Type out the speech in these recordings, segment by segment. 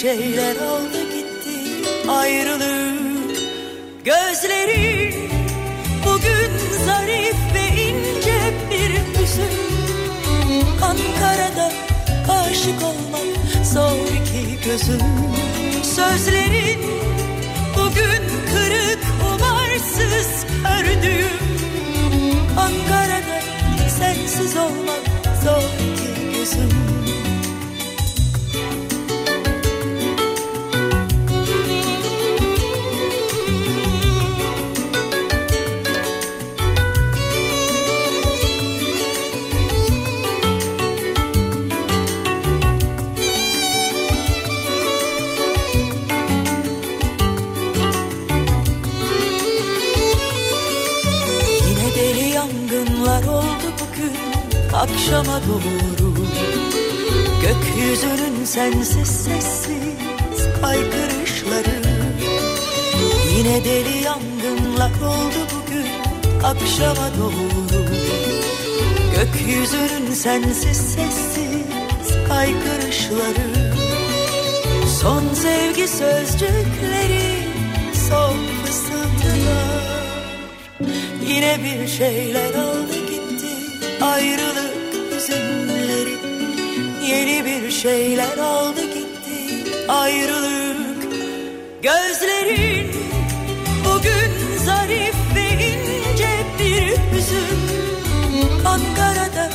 şeyler aldı gitti ayrılık Gözleri. Bugün zarif ve ince bir hüzün Ankara'da aşık olmak zor ki gözüm. Sözlerin bugün kırık umarsız kördüğüm Ankara'da sensiz olmak zor ki gözüm sensiz sessiz kaykırışları Yine deli yangınlar oldu bugün akşama doğru. Gökyüzünün sensiz sessiz kaykırışları Son sevgi sözcükleri son fısıltılar. Yine bir şeyler aldı gitti ayrılık şeyler aldı gitti ayrılık. Gözlerin bugün zarif ve ince bir hüzün Ankara'da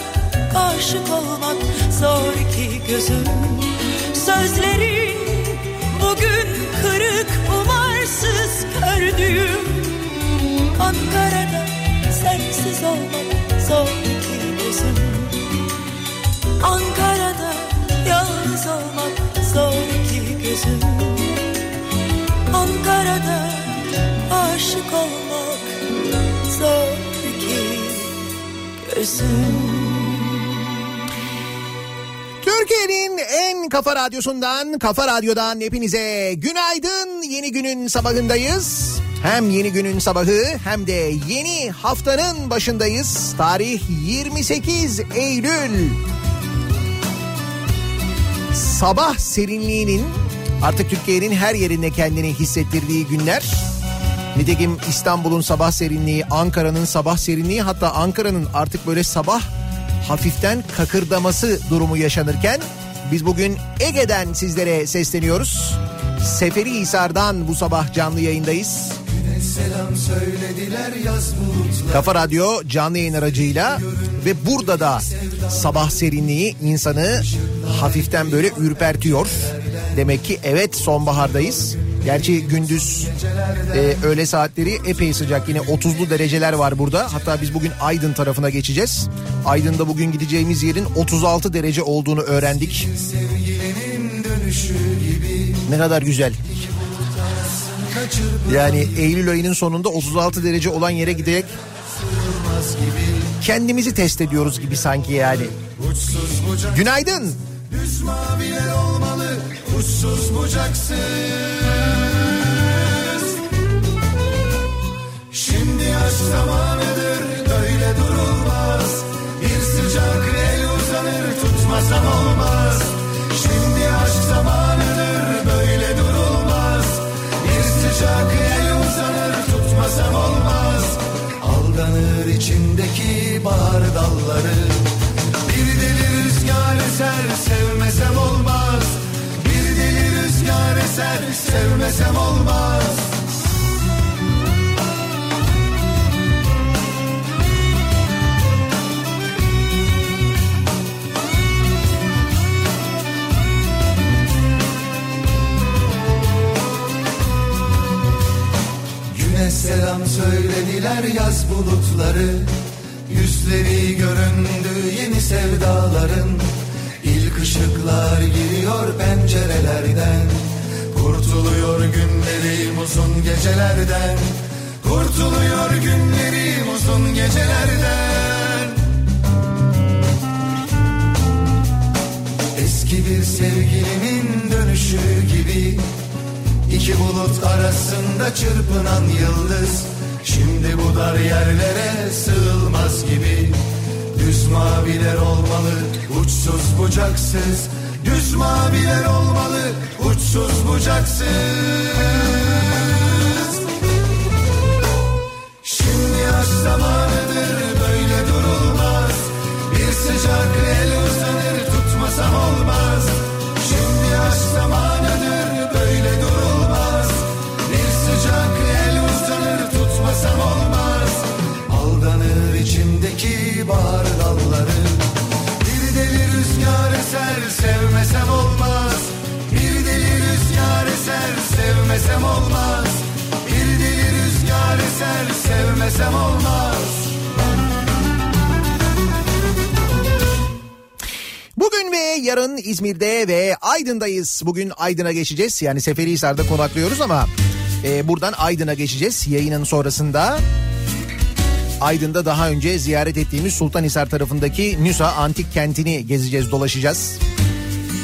aşık olmak zor ki gözüm. Sözlerin bugün kırık umarsız kördüğüm Ankara'da sensiz olmak zor ki gözüm. Ankara'da olmak zor ki gözüm Türkiye'nin en kafa radyosundan, kafa radyodan hepinize günaydın. Yeni günün sabahındayız. Hem yeni günün sabahı hem de yeni haftanın başındayız. Tarih 28 Eylül. Sabah serinliğinin artık Türkiye'nin her yerinde kendini hissettirdiği günler. Nitekim İstanbul'un sabah serinliği, Ankara'nın sabah serinliği hatta Ankara'nın artık böyle sabah hafiften kakırdaması durumu yaşanırken biz bugün Ege'den sizlere sesleniyoruz. Seferihisar'dan bu sabah canlı yayındayız. Kafa Radyo canlı yayın aracıyla ve burada da sabah serinliği insanı hafiften böyle ürpertiyor. Demek ki evet sonbahardayız. Gerçi gündüz e, öğle saatleri epey sıcak yine 30'lu dereceler var burada. Hatta biz bugün Aydın tarafına geçeceğiz. Aydın'da bugün gideceğimiz yerin 36 derece olduğunu öğrendik. Ne kadar güzel. Yani Eylül ayının sonunda 36 derece olan yere giderek kendimizi test ediyoruz gibi sanki yani. Günaydın. Düz maviler olmalı uçsuz bucaksız. Şimdi aşk zamanıdır böyle durulmaz. Bir sıcak el uzanır tutmasam olmaz. Şimdi aşk zamanıdır böyle durulmaz. Bir sıcak el uzanır tutmasam olmaz. Aldanır içindeki bahar dalları Bir deli rüzgar eser sevmesem olmaz. Bir deli rüzgar eser sevmesem olmaz. Güne selam söylediler yaz bulutları. Yüzleri göründü sevdaların İlk ışıklar giriyor pencerelerden. Kurtuluyor günlerim uzun gecelerden. Kurtuluyor günlerim uzun gecelerden. Eski bir sevgilinin dönüşü gibi İki bulut arasında çırpınan yıldız Şimdi bu dar yerlere sığılmaz gibi Düz maviler olmalı uçsuz bucaksız. Düz maviler olmalı uçsuz bucaksız. Şimdi aşk zamanıdır böyle durulmaz. Bir sıcak el uzanır tutmasam olmaz. Şimdi aşk zamanıdır eser sevmesem olmaz Bugün ve yarın İzmir'de ve Aydın'dayız. Bugün Aydın'a geçeceğiz. Yani Seferihisar'da konaklıyoruz ama e, buradan Aydın'a geçeceğiz yayının sonrasında. Aydın'da daha önce ziyaret ettiğimiz Sultanhisar tarafındaki Nüsa Antik Kenti'ni gezeceğiz, dolaşacağız.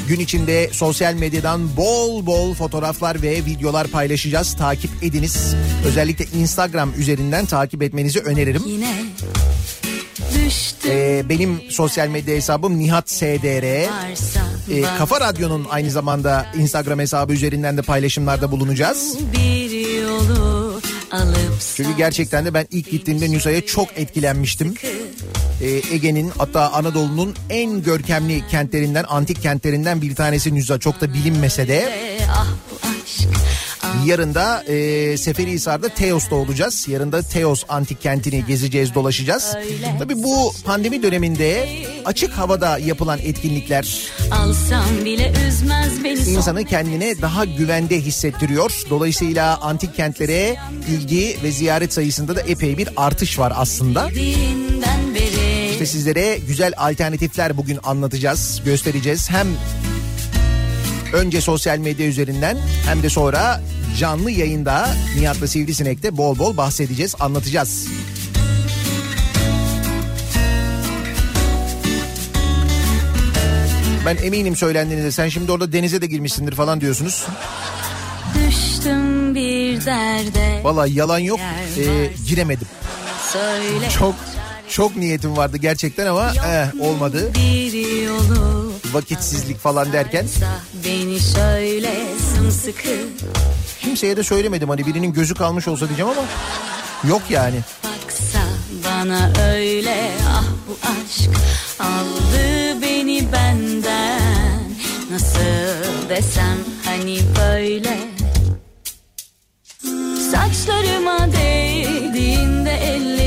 Gün içinde sosyal medyadan bol bol fotoğraflar ve videolar paylaşacağız. Takip ediniz. Özellikle Instagram üzerinden takip etmenizi öneririm. Yine Ee, benim sosyal medya hesabım Nihat SDR. Ee, Kafa Radyo'nun aynı zamanda Instagram hesabı üzerinden de paylaşımlarda bulunacağız. Çünkü gerçekten de ben ilk gittiğimde Nusa'ya çok etkilenmiştim. Ee, Ege'nin hatta Anadolu'nun en görkemli kentlerinden, antik kentlerinden bir tanesi Nusa. Çok da bilinmese de yarın da e, Seferihisar'da Teos'ta olacağız. Yarın da Teos antik kentini gezeceğiz, dolaşacağız. Tabii bu pandemi döneminde açık havada yapılan etkinlikler insanı kendine daha güvende hissettiriyor. Dolayısıyla antik kentlere ilgi ve ziyaret sayısında da epey bir artış var aslında. İşte sizlere güzel alternatifler bugün anlatacağız, göstereceğiz. Hem önce sosyal medya üzerinden hem de sonra canlı yayında Nihat'la Sivrisinek'te bol bol bahsedeceğiz, anlatacağız. Ben eminim söylendiğinizde sen şimdi orada denize de girmişsindir falan diyorsunuz. düştüm bir derde Vallahi yalan yok ee, giremedim. söyle Çok çok niyetim vardı gerçekten ama eh, olmadı. Vakitsizlik falan derken. Beni şöyle sımsıkı. Kimseye de söylemedim. Hani birinin gözü kalmış olsa diyeceğim ama yok yani. baksa bana öyle ah bu aşk aldı beni benden. Nasıl desem hani böyle? Saçlarıma değdiğinde elleri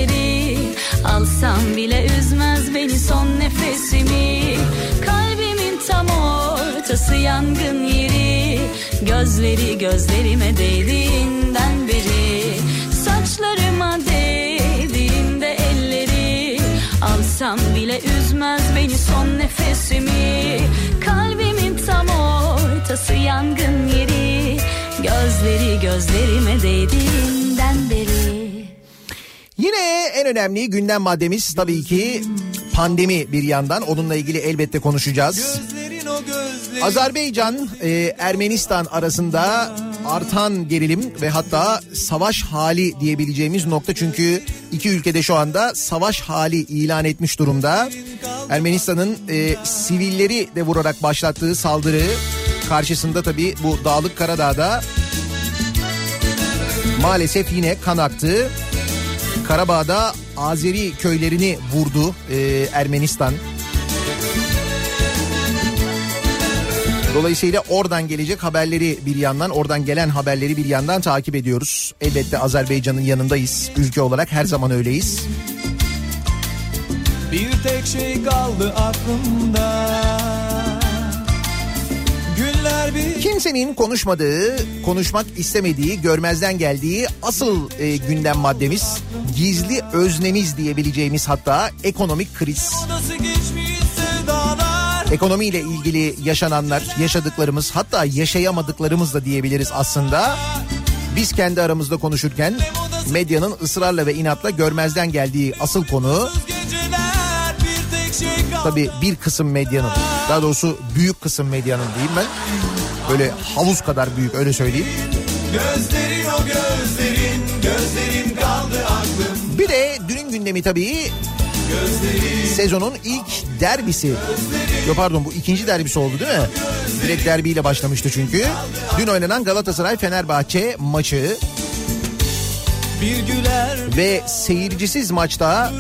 alsam bile üzmez beni son nefesimi. Kalbimin tam ortası yangın yeri. Gözleri gözlerime değdiğinden beri. Saçlarıma değdiğinde elleri. Alsam bile üzmez beni son nefesimi. Kalbimin tam ortası yangın yeri. Gözleri gözlerime değdiğinden beri Yine en önemli gündem maddemiz tabii ki pandemi bir yandan onunla ilgili elbette konuşacağız. Azerbaycan e, Ermenistan arasında artan gerilim ve hatta savaş hali diyebileceğimiz nokta çünkü iki ülkede şu anda savaş hali ilan etmiş durumda. Ermenistan'ın e, sivilleri de vurarak başlattığı saldırı karşısında tabii bu Dağlık Karadağ'da maalesef yine kan aktı. Karabağ'da Azeri köylerini vurdu e, Ermenistan. Dolayısıyla oradan gelecek haberleri bir yandan, oradan gelen haberleri bir yandan takip ediyoruz. Elbette Azerbaycan'ın yanındayız. Ülke olarak her zaman öyleyiz. Bir tek şey kaldı aklımda Kimsenin konuşmadığı, konuşmak istemediği, görmezden geldiği asıl e, gündem maddemiz, gizli öznemiz diyebileceğimiz hatta ekonomik kriz. Ekonomiyle ilgili yaşananlar, yaşadıklarımız hatta yaşayamadıklarımız da diyebiliriz aslında. Biz kendi aramızda konuşurken medyanın ısrarla ve inatla görmezden geldiği asıl konu tabii bir kısım medyanın daha doğrusu büyük kısım medyanın diyeyim ben. Böyle havuz kadar büyük öyle söyleyeyim. Gözlerin o gözlerin Gözlerin kaldı aklım Bir de dünün gündemi tabii sezonun ilk derbisi. Yok pardon bu ikinci derbisi oldu değil mi? Direkt derbiyle başlamıştı çünkü. Dün oynanan Galatasaray Fenerbahçe maçı güler ve seyircisiz maçta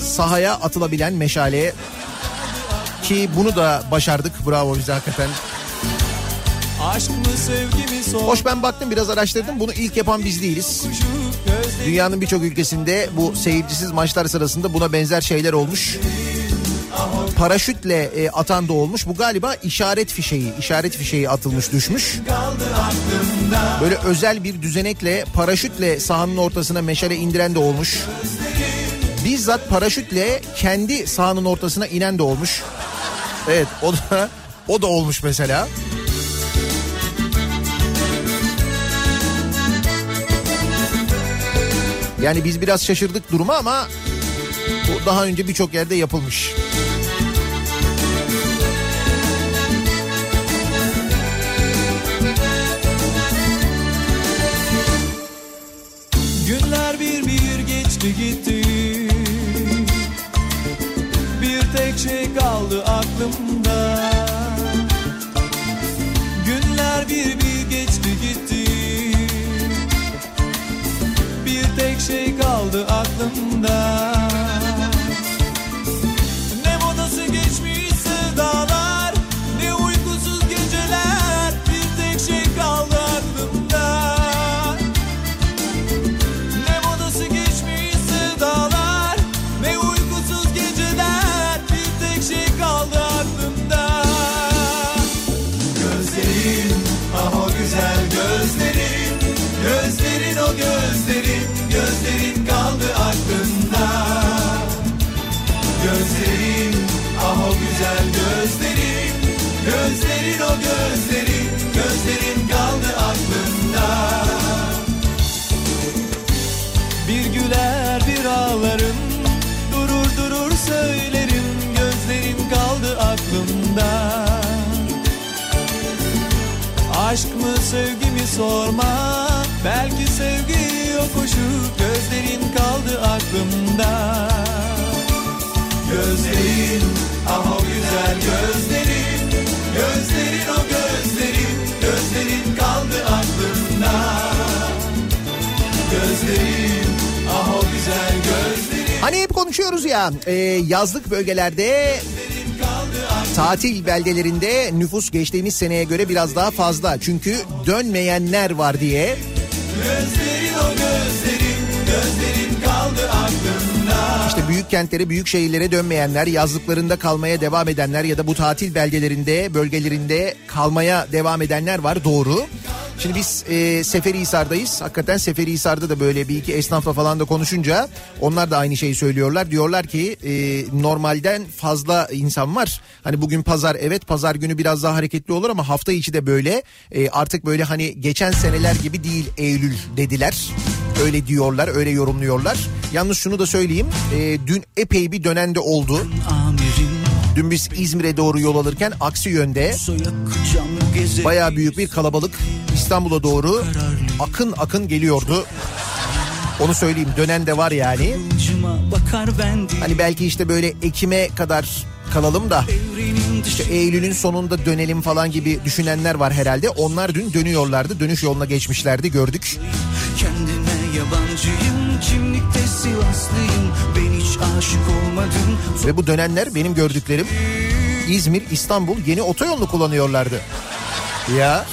sahaya atılabilen meşale ki bunu da başardık. Bravo bize hakikaten. Aşk mı sevgi mi sor Hoş ben baktım biraz araştırdım. Bunu ilk yapan biz değiliz. Dünyanın birçok ülkesinde bu seyircisiz maçlar sırasında buna benzer şeyler olmuş. Paraşütle e, atan da olmuş. Bu galiba işaret fişeği, işaret fişeği atılmış düşmüş. Böyle özel bir düzenekle paraşütle sahanın ortasına meşale indiren de olmuş. Bizzat paraşütle kendi sahanın ortasına inen de olmuş. Evet o da o da olmuş mesela. Yani biz biraz şaşırdık duruma ama bu daha önce birçok yerde yapılmış. Günler bir bir geçti gitti tek şey kaldı aklımda. Günler bir bir geçti gitti. Bir tek şey kaldı aklımda e, yazlık bölgelerde tatil beldelerinde nüfus geçtiğimiz seneye göre biraz daha fazla. Çünkü dönmeyenler var diye. Gözlerin o gözlerin Gözlerin kaldı aklımda İşte büyük kentlere, büyük şehirlere dönmeyenler, yazlıklarında kalmaya devam edenler ya da bu tatil beldelerinde, bölgelerinde kalmaya devam edenler var doğru. Şimdi biz e, Seferihisar'dayız. Hakikaten Seferihisar'da da böyle bir iki esnafla falan da konuşunca onlar da aynı şeyi söylüyorlar. Diyorlar ki e, normalden fazla insan var. Hani bugün pazar evet pazar günü biraz daha hareketli olur ama hafta içi de böyle. E, artık böyle hani geçen seneler gibi değil Eylül dediler. Öyle diyorlar, öyle yorumluyorlar. Yalnız şunu da söyleyeyim. e, dün epey bir dönen de oldu. Amirim Dün biz İzmir'e doğru yol alırken aksi yönde baya büyük bir kalabalık İstanbul'a doğru akın akın geliyordu. Onu söyleyeyim dönen de var yani. Hani belki işte böyle Ekim'e kadar kalalım da işte Eylül'ün sonunda dönelim falan gibi düşünenler var herhalde. Onlar dün dönüyorlardı. Dönüş yoluna geçmişlerdi gördük. kendime yabancıyım Kimlikte Sivaslıyım Ben hiç aşık olmadım Ve bu dönenler benim gördüklerim İzmir, İstanbul yeni otoyolunu kullanıyorlardı. Ya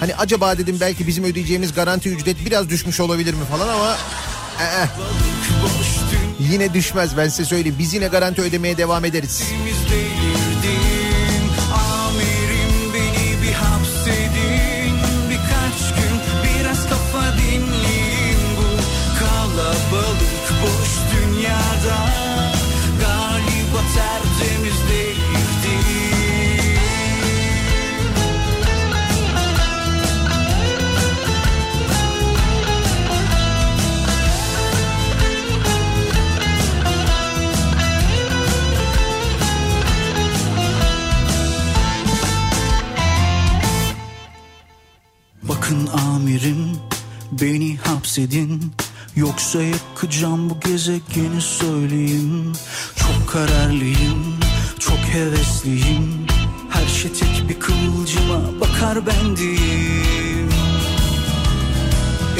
hani acaba dedim belki bizim ödeyeceğimiz garanti ücret biraz düşmüş olabilir mi falan ama ee, yine düşmez ben size söyleyeyim. Biz yine garanti ödemeye devam ederiz. Hapsedin Yoksa yakacağım bu gezegeni söyleyeyim. Çok kararlıyım, çok hevesliyim. Her şey tek bir kıvılcıma bakar bendiyim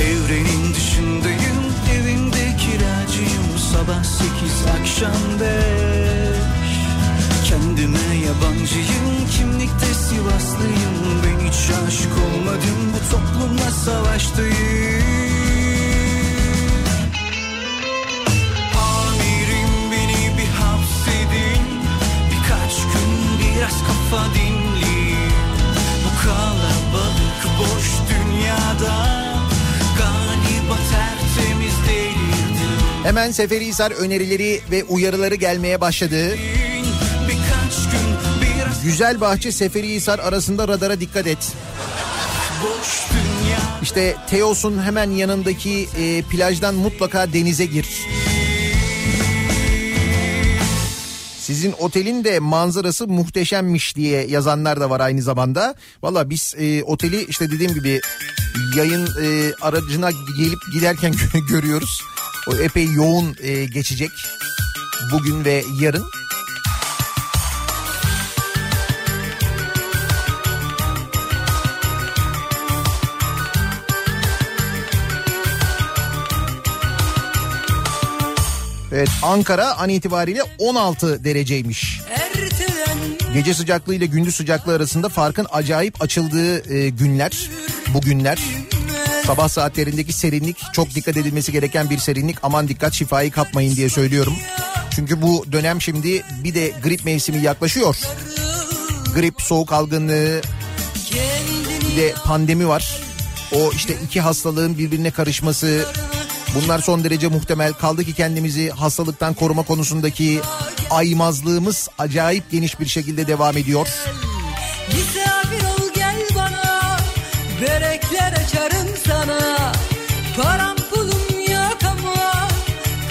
Evrenin dışındayım, evimde kiracıyım Sabah sekiz, akşam beş. Kendime yabancıyım, kimlikte Sivaslıyım. Ben hiç aşık olmadım, bu toplumla savaştayım kafa dinleyin Bu kalabalık boş dünyada Galiba tertemiz delirdim Hemen Seferihisar önerileri ve uyarıları gelmeye başladı. Birkaç gün biraz Güzel Bahçe Seferihisar arasında radara dikkat et. İşte Teos'un hemen yanındaki e, plajdan mutlaka denize gir. Sizin otelin de manzarası muhteşemmiş diye yazanlar da var aynı zamanda. Valla biz e, oteli işte dediğim gibi yayın e, aracına gelip giderken görüyoruz. O epey yoğun e, geçecek bugün ve yarın. Evet Ankara an itibariyle 16 dereceymiş. Gece sıcaklığı ile gündüz sıcaklığı arasında farkın acayip açıldığı e, günler, bu günler. Sabah saatlerindeki serinlik çok dikkat edilmesi gereken bir serinlik. Aman dikkat şifayı kapmayın diye söylüyorum. Çünkü bu dönem şimdi bir de grip mevsimi yaklaşıyor. Grip, soğuk algınlığı, bir de pandemi var. O işte iki hastalığın birbirine karışması. Bunlar son derece muhtemel. Kaldı ki kendimizi hastalıktan koruma konusundaki aymazlığımız acayip geniş bir şekilde devam ediyor. misafir ol gel bana Börekler açarım sana Param pulum yok ama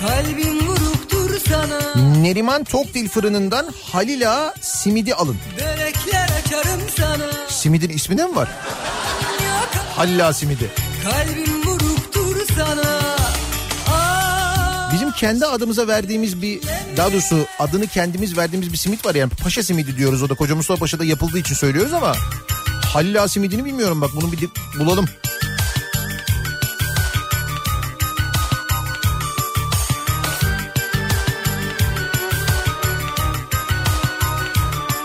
Kalbim vuruktur sana Neriman Tokdil fırınından Halila simidi alın. Börekler açarım sana Simidin ismi de mi var? Halila simidi. Kalbim kendi adımıza verdiğimiz bir daha doğrusu adını kendimiz verdiğimiz bir simit var yani paşa simidi diyoruz o da Koca Mustafa Paşa'da yapıldığı için söylüyoruz ama Halila simidini bilmiyorum bak bunu bir de bulalım.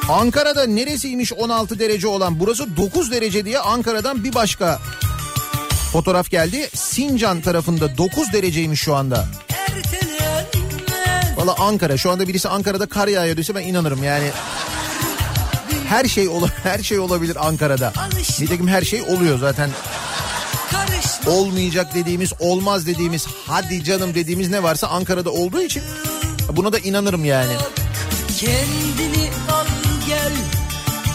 Ankara'da neresiymiş 16 derece olan burası 9 derece diye Ankara'dan bir başka fotoğraf geldi. Sincan tarafında 9 dereceymiş şu anda. Valla Ankara şu anda birisi Ankara'da kar yağıyor dese ben inanırım yani. Her şey ola her şey olabilir Ankara'da. Nitekim her şey oluyor zaten. Olmayacak dediğimiz, olmaz dediğimiz, hadi canım dediğimiz ne varsa Ankara'da olduğu için buna da inanırım yani. Kendini al gel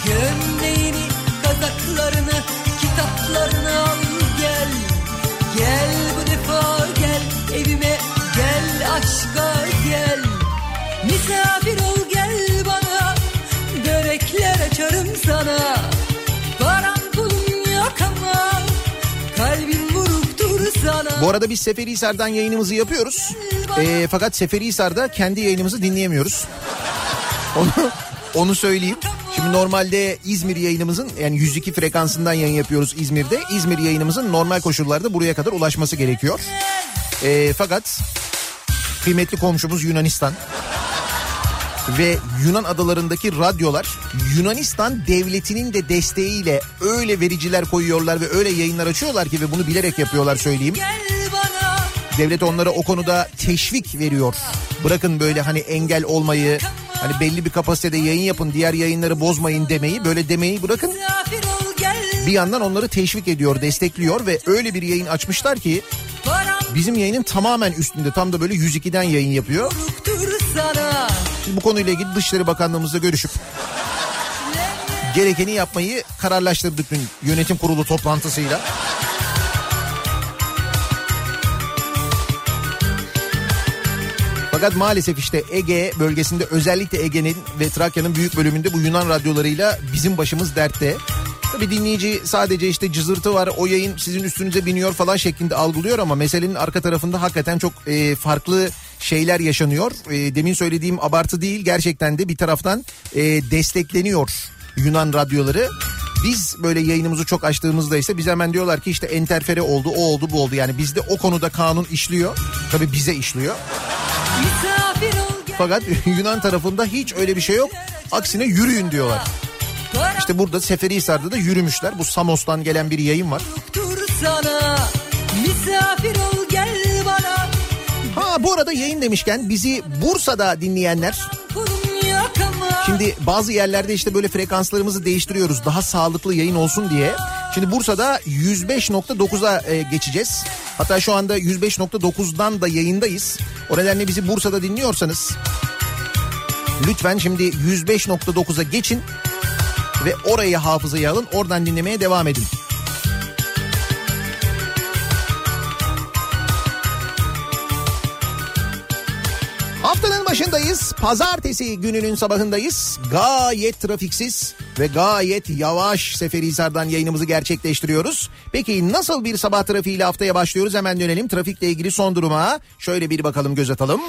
Gömleğini Misafir ol gel bana Börekler açarım sana Param pulum yok ama Kalbim vuruktur sana Bu arada biz Seferihisar'dan yayınımızı yapıyoruz. Ee, fakat Seferihisar'da kendi yayınımızı dinleyemiyoruz. Onu, onu söyleyeyim. Şimdi normalde İzmir yayınımızın yani 102 frekansından yayın yapıyoruz İzmir'de. İzmir yayınımızın normal koşullarda buraya kadar ulaşması gerekiyor. Ee, fakat kıymetli komşumuz Yunanistan ve Yunan adalarındaki radyolar Yunanistan devletinin de desteğiyle öyle vericiler koyuyorlar ve öyle yayınlar açıyorlar ki ve bunu bilerek yapıyorlar söyleyeyim. Devlet onlara o konuda teşvik veriyor. Bırakın böyle hani engel olmayı, hani belli bir kapasitede yayın yapın, diğer yayınları bozmayın demeyi, böyle demeyi bırakın. Bir yandan onları teşvik ediyor, destekliyor ve öyle bir yayın açmışlar ki bizim yayının tamamen üstünde. Tam da böyle 102'den yayın yapıyor. sana Biz bu konuyla ilgili Dışişleri Bakanlığımızla görüşüp gerekeni yapmayı kararlaştırdık dün yönetim kurulu toplantısıyla. Fakat maalesef işte Ege bölgesinde özellikle Ege'nin ve Trakya'nın büyük bölümünde bu Yunan radyolarıyla bizim başımız dertte. Tabii dinleyici sadece işte cızırtı var o yayın sizin üstünüze biniyor falan şeklinde algılıyor ama meselenin arka tarafında hakikaten çok e, farklı şeyler yaşanıyor. E, demin söylediğim abartı değil gerçekten de bir taraftan e, destekleniyor Yunan radyoları. Biz böyle yayınımızı çok açtığımızda ise bize hemen diyorlar ki işte enterfere oldu o oldu bu oldu. Yani bizde o konuda kanun işliyor. Tabii bize işliyor. Fakat Yunan tarafında hiç öyle bir şey yok. Aksine yürüyün diyorlar. İşte burada Seferihisar'da da yürümüşler. Bu Samos'tan gelen bir yayın var. Misafir Bu arada yayın demişken bizi Bursa'da dinleyenler Şimdi bazı yerlerde işte böyle frekanslarımızı değiştiriyoruz daha sağlıklı yayın olsun diye. Şimdi Bursa'da 105.9'a e, geçeceğiz. Hatta şu anda 105.9'dan da yayındayız. O nedenle bizi Bursa'da dinliyorsanız lütfen şimdi 105.9'a geçin ve orayı hafızaya alın. Oradan dinlemeye devam edin. Haftanın başındayız. Pazartesi gününün sabahındayız. Gayet trafiksiz ve gayet yavaş Seferihisar'dan yayınımızı gerçekleştiriyoruz. Peki nasıl bir sabah trafiğiyle haftaya başlıyoruz? Hemen dönelim trafikle ilgili son duruma. Şöyle bir bakalım göz atalım.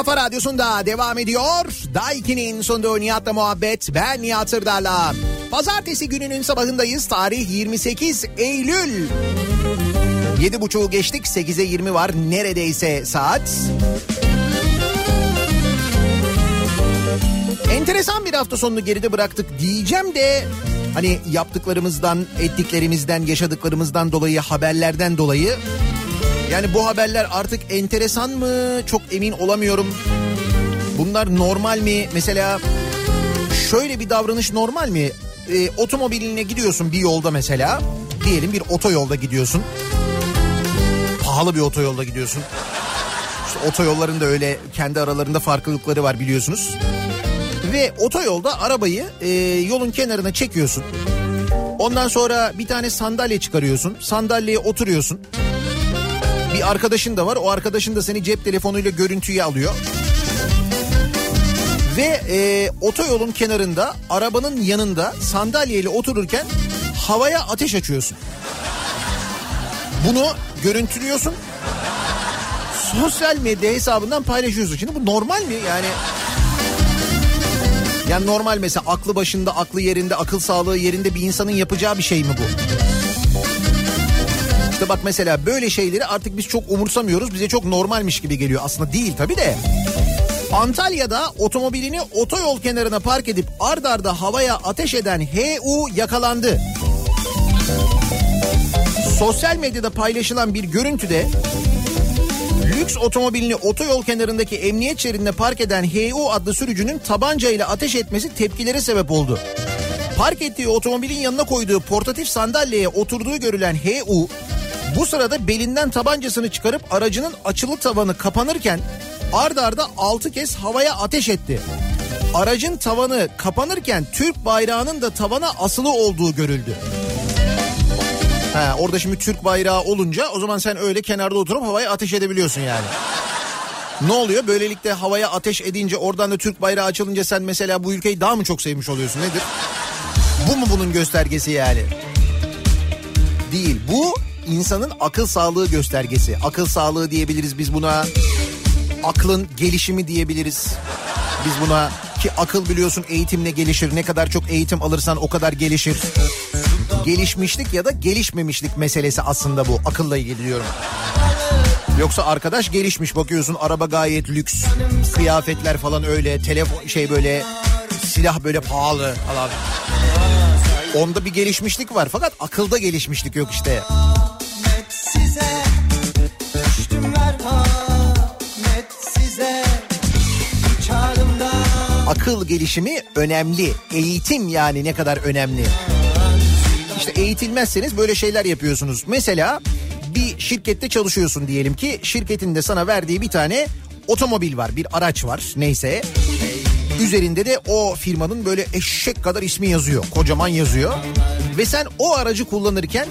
Kafa radyosunda devam ediyor. Daiki'nin sunduğu Nihat'la muhabbet ben Nihat Sırdar'la. Pazartesi gününün sabahındayız. Tarih 28 Eylül. 7.30'u geçtik 8'e 20 var neredeyse saat. Enteresan bir hafta sonunu geride bıraktık diyeceğim de hani yaptıklarımızdan, ettiklerimizden, yaşadıklarımızdan dolayı, haberlerden dolayı yani bu haberler artık enteresan mı? Çok emin olamıyorum. Bunlar normal mi? Mesela şöyle bir davranış normal mi? Ee, otomobiline gidiyorsun bir yolda mesela. Diyelim bir otoyolda gidiyorsun. Pahalı bir otoyolda gidiyorsun. İşte otoyolların da öyle kendi aralarında farklılıkları var biliyorsunuz. Ve otoyolda arabayı e, yolun kenarına çekiyorsun. Ondan sonra bir tane sandalye çıkarıyorsun. Sandalyeye oturuyorsun. Bir arkadaşın da var. O arkadaşın da seni cep telefonuyla görüntüyü alıyor. Ve e, otoyolun kenarında arabanın yanında sandalyeyle otururken havaya ateş açıyorsun. Bunu görüntülüyorsun. Sosyal medya hesabından paylaşıyorsun. Şimdi bu normal mi? Yani yani normal mesela aklı başında, aklı yerinde, akıl sağlığı yerinde bir insanın yapacağı bir şey mi bu? İşte bak mesela böyle şeyleri artık biz çok umursamıyoruz. Bize çok normalmiş gibi geliyor. Aslında değil tabii de. Antalya'da otomobilini otoyol kenarına park edip ard arda havaya ateş eden HU yakalandı. Sosyal medyada paylaşılan bir görüntüde lüks otomobilini otoyol kenarındaki emniyet şeridinde park eden HU adlı sürücünün tabancayla ateş etmesi tepkilere sebep oldu. Park ettiği otomobilin yanına koyduğu portatif sandalyeye oturduğu görülen HU bu sırada belinden tabancasını çıkarıp aracının açılı tavanı kapanırken ard arda 6 kez havaya ateş etti. Aracın tavanı kapanırken Türk bayrağının da tavana asılı olduğu görüldü. Ha, orada şimdi Türk bayrağı olunca o zaman sen öyle kenarda oturup havaya ateş edebiliyorsun yani. Ne oluyor? Böylelikle havaya ateş edince oradan da Türk bayrağı açılınca sen mesela bu ülkeyi daha mı çok sevmiş oluyorsun? Nedir? Bu mu bunun göstergesi yani? Değil. Bu insanın akıl sağlığı göstergesi. Akıl sağlığı diyebiliriz biz buna. Aklın gelişimi diyebiliriz. Biz buna ki akıl biliyorsun eğitimle gelişir. Ne kadar çok eğitim alırsan o kadar gelişir. Gelişmişlik ya da gelişmemişlik meselesi aslında bu. Akılla ilgili diyorum. Yoksa arkadaş gelişmiş bakıyorsun araba gayet lüks. Kıyafetler falan öyle. Telefon şey böyle silah böyle pahalı falan. Onda bir gelişmişlik var fakat akılda gelişmişlik yok işte. Gelişimi önemli. Eğitim yani ne kadar önemli. İşte eğitilmezseniz böyle şeyler yapıyorsunuz. Mesela bir şirkette çalışıyorsun diyelim ki şirketin de sana verdiği bir tane otomobil var bir araç var neyse. Üzerinde de o firmanın böyle eşek kadar ismi yazıyor kocaman yazıyor. Ve sen o aracı kullanırken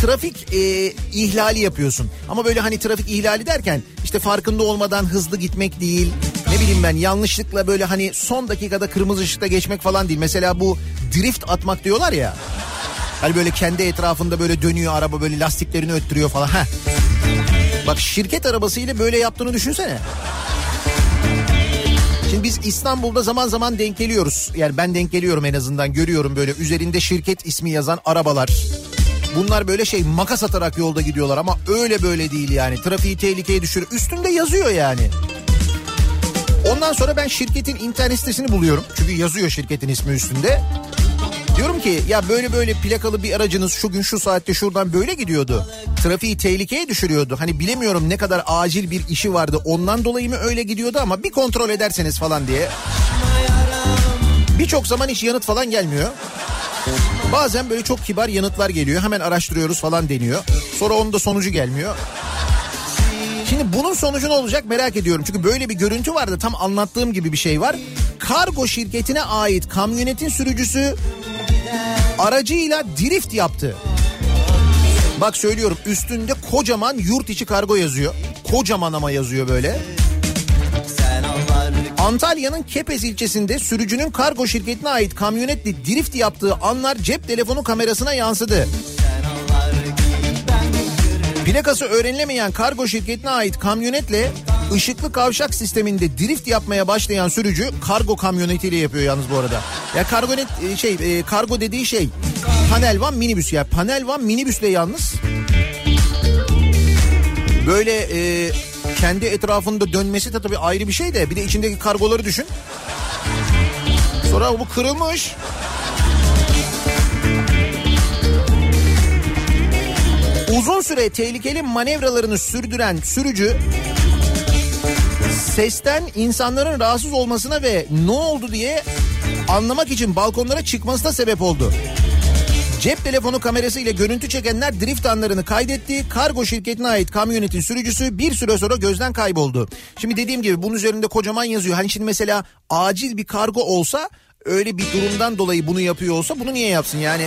trafik e, ihlali yapıyorsun. Ama böyle hani trafik ihlali derken işte farkında olmadan hızlı gitmek değil. Ne bileyim ben yanlışlıkla böyle hani son dakikada kırmızı ışıkta geçmek falan değil. Mesela bu drift atmak diyorlar ya. Hani böyle kendi etrafında böyle dönüyor araba böyle lastiklerini öttürüyor falan. Heh. Bak şirket arabasıyla böyle yaptığını düşünsene. Şimdi biz İstanbul'da zaman zaman denk geliyoruz. Yani ben denk geliyorum en azından görüyorum böyle üzerinde şirket ismi yazan arabalar. Bunlar böyle şey makas atarak yolda gidiyorlar ama öyle böyle değil yani. Trafiği tehlikeye düşürür. Üstünde yazıyor yani. Ondan sonra ben şirketin internet sitesini buluyorum. Çünkü yazıyor şirketin ismi üstünde. Diyorum ki ya böyle böyle plakalı bir aracınız şu gün şu saatte şuradan böyle gidiyordu. Trafiği tehlikeye düşürüyordu. Hani bilemiyorum ne kadar acil bir işi vardı. Ondan dolayı mı öyle gidiyordu ama bir kontrol ederseniz falan diye. Birçok zaman hiç yanıt falan gelmiyor. Bazen böyle çok kibar yanıtlar geliyor. Hemen araştırıyoruz falan deniyor. Sonra onun da sonucu gelmiyor. Şimdi bunun sonucu ne olacak merak ediyorum. Çünkü böyle bir görüntü vardı. Tam anlattığım gibi bir şey var. Kargo şirketine ait kamyonetin sürücüsü aracıyla drift yaptı. Bak söylüyorum üstünde kocaman yurt içi kargo yazıyor. Kocaman ama yazıyor böyle. Antalya'nın Kepez ilçesinde sürücünün kargo şirketine ait kamyonetle drift yaptığı anlar cep telefonu kamerasına yansıdı. Plakası öğrenilemeyen kargo şirketine ait kamyonetle ışıklı kavşak sisteminde drift yapmaya başlayan sürücü kargo kamyonetiyle yapıyor yalnız bu arada. Ya kargonet e, şey e, kargo dediği şey panel van minibüs ya panel van minibüsle yalnız böyle e, kendi etrafında dönmesi de tabii ayrı bir şey de bir de içindeki kargoları düşün. Sonra bu kırılmış. Uzun süre tehlikeli manevralarını sürdüren sürücü sesten insanların rahatsız olmasına ve ne oldu diye anlamak için balkonlara çıkmasına sebep oldu. Cep telefonu kamerası ile görüntü çekenler drift anlarını kaydetti. Kargo şirketine ait kamyonetin sürücüsü bir süre sonra gözden kayboldu. Şimdi dediğim gibi bunun üzerinde kocaman yazıyor. Hani şimdi mesela acil bir kargo olsa öyle bir durumdan dolayı bunu yapıyor olsa bunu niye yapsın yani?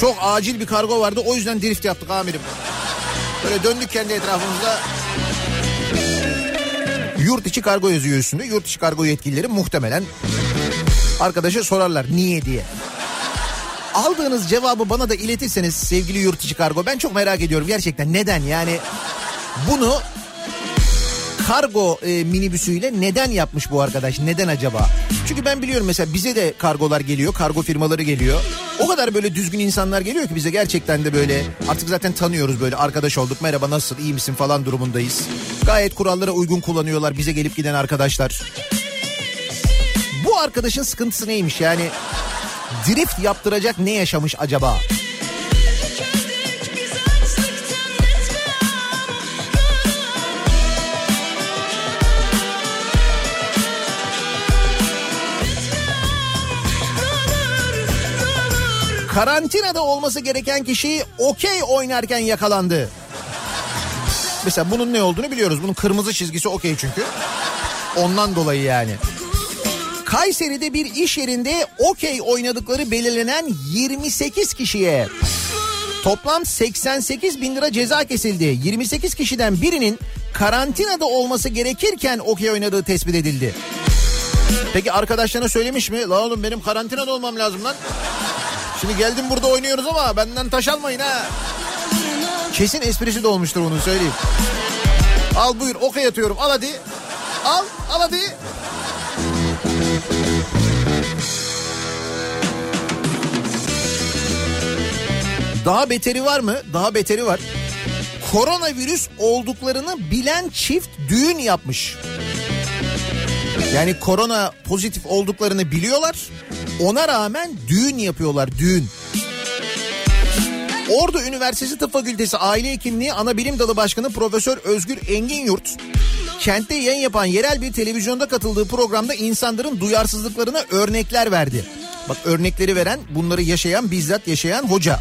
Çok acil bir kargo vardı o yüzden drift yaptık amirim. Böyle döndük kendi etrafımızda. Yurt içi kargo yazıyor üstünde. Yurt içi kargo yetkilileri muhtemelen arkadaşa sorarlar niye diye. Aldığınız cevabı bana da iletirseniz sevgili yurt içi kargo ben çok merak ediyorum gerçekten neden yani bunu kargo e, minibüsüyle neden yapmış bu arkadaş? Neden acaba? Çünkü ben biliyorum mesela bize de kargolar geliyor, kargo firmaları geliyor. O kadar böyle düzgün insanlar geliyor ki bize gerçekten de böyle artık zaten tanıyoruz böyle arkadaş olduk. Merhaba nasıl iyi misin falan durumundayız. Gayet kurallara uygun kullanıyorlar bize gelip giden arkadaşlar. Bu arkadaşın sıkıntısı neymiş yani? Drift yaptıracak ne yaşamış acaba? Karantinada olması gereken kişi okey oynarken yakalandı. Mesela bunun ne olduğunu biliyoruz. Bunun kırmızı çizgisi okey çünkü. Ondan dolayı yani. Kayseri'de bir iş yerinde okey oynadıkları belirlenen 28 kişiye toplam 88 bin lira ceza kesildi. 28 kişiden birinin karantinada olması gerekirken okey oynadığı tespit edildi. Peki arkadaşlarına söylemiş mi? La oğlum benim karantinada olmam lazım lan. Şimdi geldim burada oynuyoruz ama benden taş almayın ha. Kesin esprisi de olmuştur onun söyleyeyim. Al buyur okey atıyorum al hadi. Al al hadi. Daha beteri var mı? Daha beteri var. Koronavirüs olduklarını bilen çift düğün yapmış. Yani korona pozitif olduklarını biliyorlar. Ona rağmen düğün yapıyorlar düğün. Ordu Üniversitesi Tıp Fakültesi Aile Hekimliği Ana Bilim Dalı Başkanı Profesör Özgür Engin Yurt kentte yayın yapan yerel bir televizyonda katıldığı programda insanların duyarsızlıklarına örnekler verdi. Bak örnekleri veren bunları yaşayan bizzat yaşayan hoca.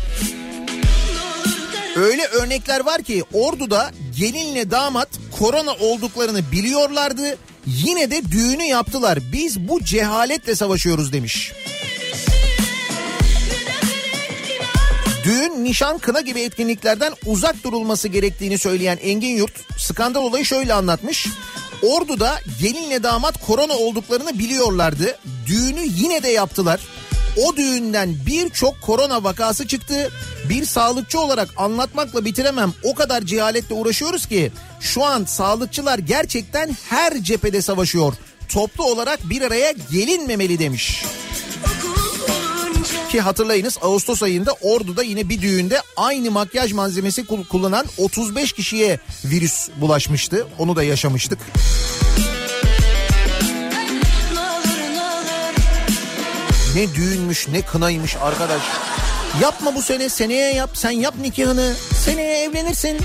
Öyle örnekler var ki Ordu'da gelinle damat korona olduklarını biliyorlardı. Yine de düğünü yaptılar. Biz bu cehaletle savaşıyoruz demiş. Düğün, nişan, kına gibi etkinliklerden uzak durulması gerektiğini söyleyen Engin Yurt skandal olayı şöyle anlatmış. Ordu'da gelinle damat korona olduklarını biliyorlardı. Düğünü yine de yaptılar. O düğünden birçok korona vakası çıktı. Bir sağlıkçı olarak anlatmakla bitiremem. O kadar cehaletle uğraşıyoruz ki şu an sağlıkçılar gerçekten her cephede savaşıyor. Toplu olarak bir araya gelinmemeli demiş. Ki hatırlayınız Ağustos ayında Ordu'da yine bir düğünde aynı makyaj malzemesi kul- kullanan 35 kişiye virüs bulaşmıştı. Onu da yaşamıştık. Ne düğünmüş ne kınaymış arkadaş. Yapma bu sene seneye yap sen yap nikahını seneye evlenirsin.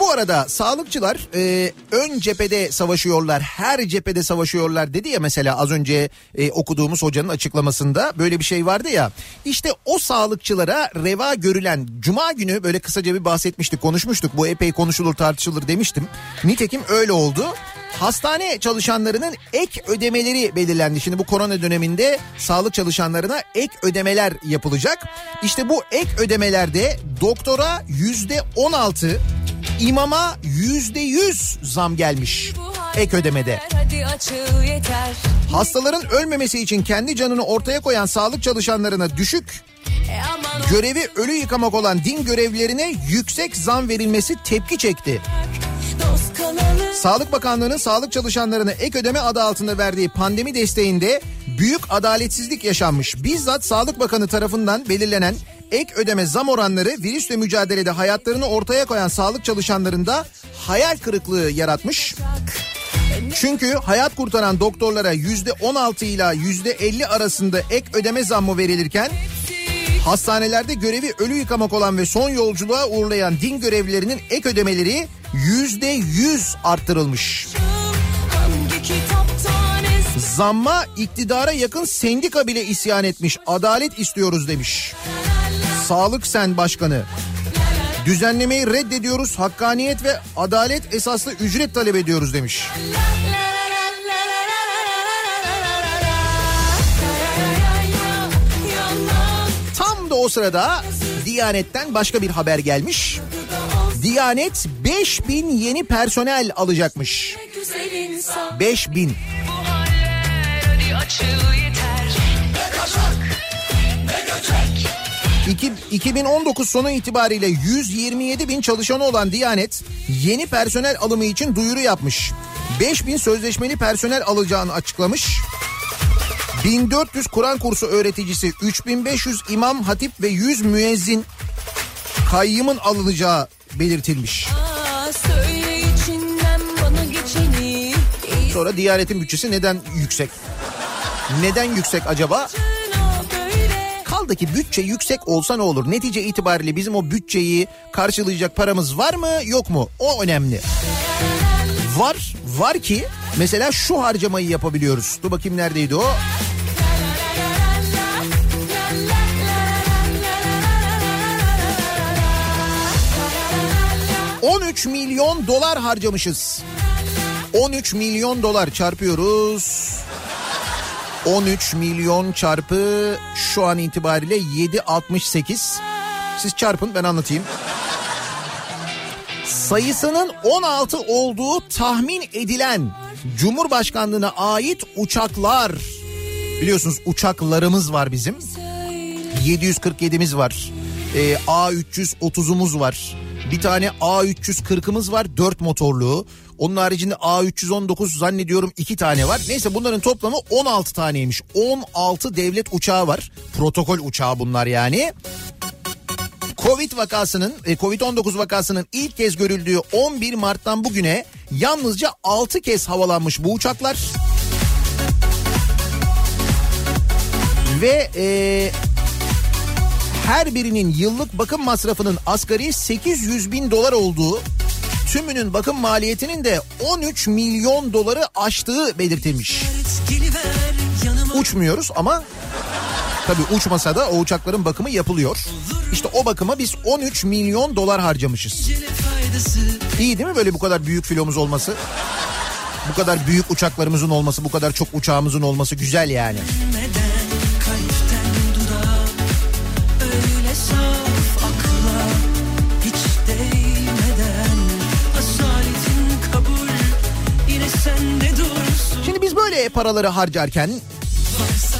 Bu arada sağlıkçılar e, ön cephede savaşıyorlar, her cephede savaşıyorlar dedi ya mesela az önce e, okuduğumuz hocanın açıklamasında böyle bir şey vardı ya. İşte o sağlıkçılara reva görülen cuma günü böyle kısaca bir bahsetmiştik, konuşmuştuk. Bu epey konuşulur, tartışılır demiştim. Nitekim öyle oldu. Hastane çalışanlarının ek ödemeleri belirlendi. Şimdi bu korona döneminde sağlık çalışanlarına ek ödemeler yapılacak. İşte bu ek ödemelerde doktora yüzde 16, imama yüzde 100 zam gelmiş ek ödemede. Hastaların ölmemesi için kendi canını ortaya koyan sağlık çalışanlarına düşük, E görevi ölü yıkamak olan din görevlilerine yüksek zam verilmesi tepki çekti. Sağlık Bakanlığı'nın sağlık çalışanlarına ek ödeme adı altında verdiği pandemi desteğinde büyük adaletsizlik yaşanmış. Bizzat Sağlık Bakanı tarafından belirlenen ek ödeme zam oranları virüsle mücadelede hayatlarını ortaya koyan sağlık çalışanlarında hayal kırıklığı yaratmış. Çünkü hayat kurtaran doktorlara yüzde 16 ila yüzde 50 arasında ek ödeme zammı verilirken hastanelerde görevi ölü yıkamak olan ve son yolculuğa uğurlayan din görevlilerinin ek ödemeleri yüzde 100 arttırılmış. Zamma iktidara yakın sendika bile isyan etmiş. Adalet istiyoruz demiş. Sağlık Sen Başkanı. Düzenlemeyi reddediyoruz. Hakkaniyet ve adalet esaslı ücret talep ediyoruz demiş. Tam da o sırada Diyanet'ten başka bir haber gelmiş. Diyanet 5000 yeni personel alacakmış. Güzel insan 5000. bu haller hadi açıl yeter. İki- 2019 sonu itibariyle 127 bin çalışanı olan Diyanet yeni personel alımı için duyuru yapmış. 5 bin sözleşmeli personel alacağını açıklamış. 1400 Kur'an kursu öğreticisi, 3500 imam hatip ve 100 müezzin kayyımın alınacağı belirtilmiş. Sonra Diyanet'in bütçesi neden yüksek? Neden yüksek acaba? İçine böyle Kaldı ki bütçe yüksek olsa ne olur? Netice itibariyle bizim o bütçeyi karşılayacak paramız var mı yok mu? O önemli. Var, var ki mesela şu harcamayı yapabiliyoruz. Dur bakayım neredeydi o? ...13 milyon dolar harcamışız. 13 milyon dolar çarpıyoruz. 13 milyon çarpı şu an itibariyle 7.68. Siz çarpın ben anlatayım. Sayısının 16 olduğu tahmin edilen Cumhurbaşkanlığına ait uçaklar. Biliyorsunuz uçaklarımız var bizim. 747'miz var. Ee, A330'umuz var. Bir tane A340'ımız var 4 motorlu. Onun haricinde A319 zannediyorum 2 tane var. Neyse bunların toplamı 16 taneymiş. 16 devlet uçağı var. Protokol uçağı bunlar yani. Covid vakasının, e, Covid-19 vakasının ilk kez görüldüğü 11 Mart'tan bugüne yalnızca 6 kez havalanmış bu uçaklar. Ve e, her birinin yıllık bakım masrafının asgari 800 bin dolar olduğu tümünün bakım maliyetinin de 13 milyon doları aştığı belirtilmiş. Uçmuyoruz ama tabii uçmasa da o uçakların bakımı yapılıyor. İşte o bakıma biz 13 milyon dolar harcamışız. İyi değil mi böyle bu kadar büyük filomuz olması? Bu kadar büyük uçaklarımızın olması, bu kadar çok uçağımızın olması güzel yani. Neden böyle paraları harcarken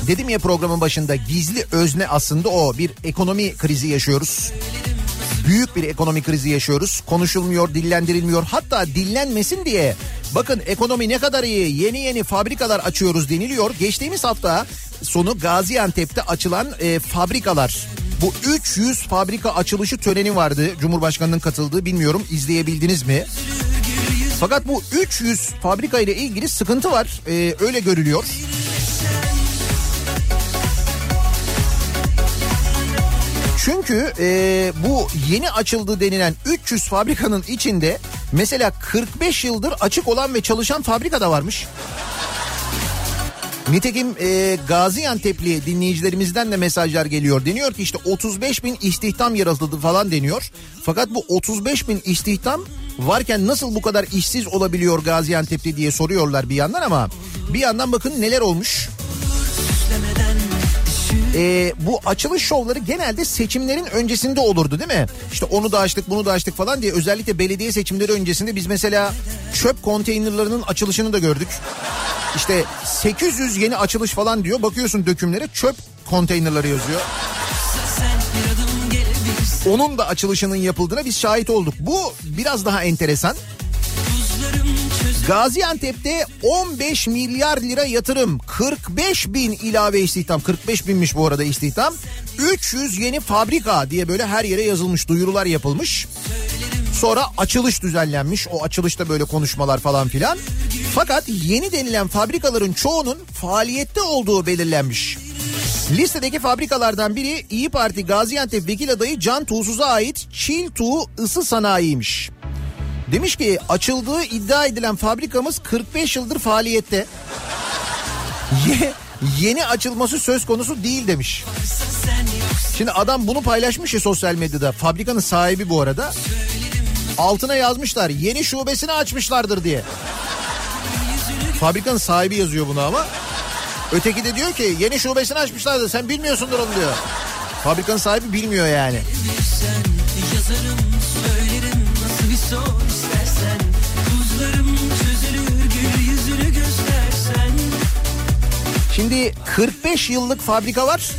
dedim ya programın başında gizli özne aslında o bir ekonomi krizi yaşıyoruz. Büyük bir ekonomi krizi yaşıyoruz. Konuşulmuyor, dillendirilmiyor. Hatta dillenmesin diye bakın ekonomi ne kadar iyi yeni yeni fabrikalar açıyoruz deniliyor. Geçtiğimiz hafta sonu Gaziantep'te açılan e, fabrikalar bu 300 fabrika açılışı töreni vardı. Cumhurbaşkanının katıldığı bilmiyorum izleyebildiniz mi? Fakat bu 300 fabrika ile ilgili sıkıntı var. Ee, öyle görülüyor. Çünkü e, bu yeni açıldı denilen 300 fabrikanın içinde mesela 45 yıldır açık olan ve çalışan fabrika da varmış. Nitekim e, Gaziantep'li dinleyicilerimizden de mesajlar geliyor. Deniyor ki işte 35 bin istihdam yaratıldı falan deniyor. Fakat bu 35 bin istihdam varken nasıl bu kadar işsiz olabiliyor Gaziantep'te diye soruyorlar bir yandan ama bir yandan bakın neler olmuş. Ee, bu açılış şovları genelde seçimlerin öncesinde olurdu değil mi? İşte onu da açtık bunu da açtık falan diye özellikle belediye seçimleri öncesinde biz mesela çöp konteynerlarının açılışını da gördük. İşte 800 yeni açılış falan diyor bakıyorsun dökümlere çöp konteynerları yazıyor. Onun da açılışının yapıldığına biz şahit olduk. Bu biraz daha enteresan. Gaziantep'te 15 milyar lira yatırım, 45 bin ilave istihdam, 45 binmiş bu arada istihdam, 300 yeni fabrika diye böyle her yere yazılmış, duyurular yapılmış. Sonra açılış düzenlenmiş, o açılışta böyle konuşmalar falan filan. Fakat yeni denilen fabrikaların çoğunun faaliyette olduğu belirlenmiş. Listedeki fabrikalardan biri İyi Parti Gaziantep Vekil Adayı Can Tuğsuz'a ait Çiltuğ Isı Sanayi'ymiş. Demiş ki açıldığı iddia edilen fabrikamız 45 yıldır faaliyette. Ye- yeni açılması söz konusu değil demiş. Şimdi adam bunu paylaşmış ya sosyal medyada. Fabrikanın sahibi bu arada. Altına yazmışlar yeni şubesini açmışlardır diye. Fabrikanın sahibi yazıyor bunu ama. Öteki de diyor ki yeni şubesini açmışlardır sen bilmiyorsundur onu diyor. Fabrikanın sahibi bilmiyor yani. Yazarım söylerim nasıl bir son istersen Buzlarım çözülür gül yüzünü göstersen Şimdi 45 yıllık fabrika var.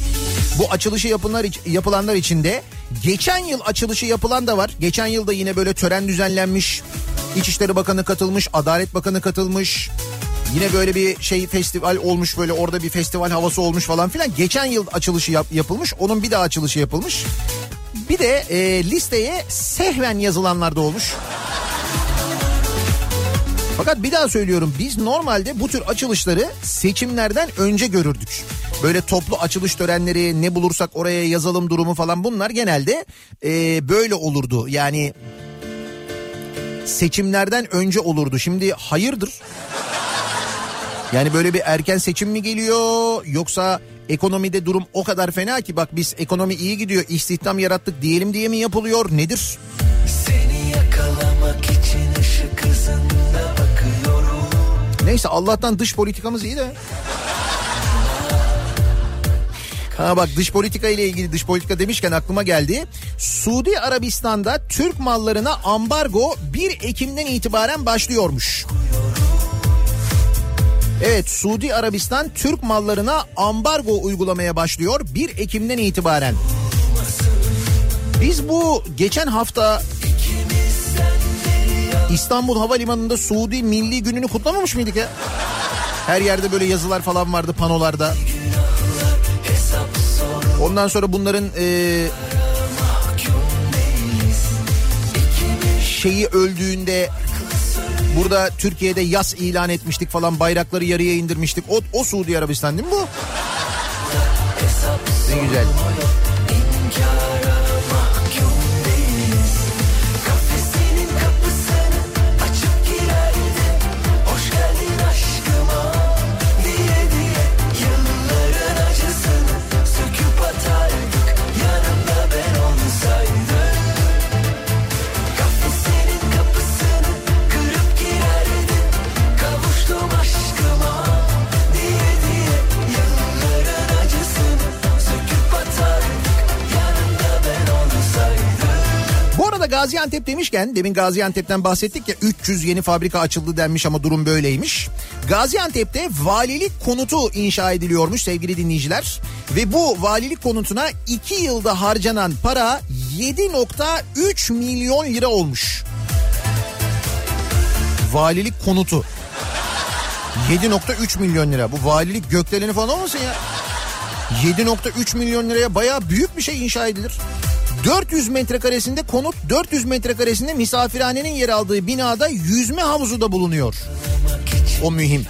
Bu açılışı yapılanlar, yapılanlar içinde. Geçen yıl açılışı yapılan da var. Geçen yılda yine böyle tören düzenlenmiş. İçişleri Bakanı katılmış, Adalet Bakanı katılmış. Yine böyle bir şey festival olmuş böyle orada bir festival havası olmuş falan filan. Geçen yıl açılışı yap- yapılmış. Onun bir daha açılışı yapılmış. Bir de e, listeye sehven yazılanlar da olmuş. Fakat bir daha söylüyorum biz normalde bu tür açılışları seçimlerden önce görürdük. Böyle toplu açılış törenleri ne bulursak oraya yazalım durumu falan bunlar genelde e, böyle olurdu. Yani seçimlerden önce olurdu. Şimdi hayırdır? Yani böyle bir erken seçim mi geliyor yoksa ekonomide durum o kadar fena ki bak biz ekonomi iyi gidiyor istihdam yarattık diyelim diye mi yapılıyor nedir? Seni yakalamak Neyse Allah'tan dış politikamız iyi de. Ha bak dış politika ile ilgili dış politika demişken aklıma geldi. Suudi Arabistan'da Türk mallarına ambargo 1 Ekim'den itibaren başlıyormuş. Evet Suudi Arabistan Türk mallarına ambargo uygulamaya başlıyor 1 Ekim'den itibaren. Biz bu geçen hafta İstanbul Havalimanı'nda Suudi Milli Günü'nü kutlamamış mıydık ya? Her yerde böyle yazılar falan vardı panolarda. Ondan sonra bunların e, şeyi öldüğünde burada Türkiye'de yas ilan etmiştik falan bayrakları yarıya indirmiştik. O, o Suudi Arabistan değil mi bu? Ne güzel. Gaziantep demişken demin Gaziantep'ten bahsettik ya 300 yeni fabrika açıldı denmiş ama durum böyleymiş. Gaziantep'te valilik konutu inşa ediliyormuş sevgili dinleyiciler. Ve bu valilik konutuna 2 yılda harcanan para 7.3 milyon lira olmuş. Valilik konutu. 7.3 milyon lira. Bu valilik gökdeleni falan olmasın ya? 7.3 milyon liraya bayağı büyük bir şey inşa edilir. 400 metrekaresinde konut, 400 metrekaresinde misafirhanenin yer aldığı binada yüzme havuzu da bulunuyor. O mühim.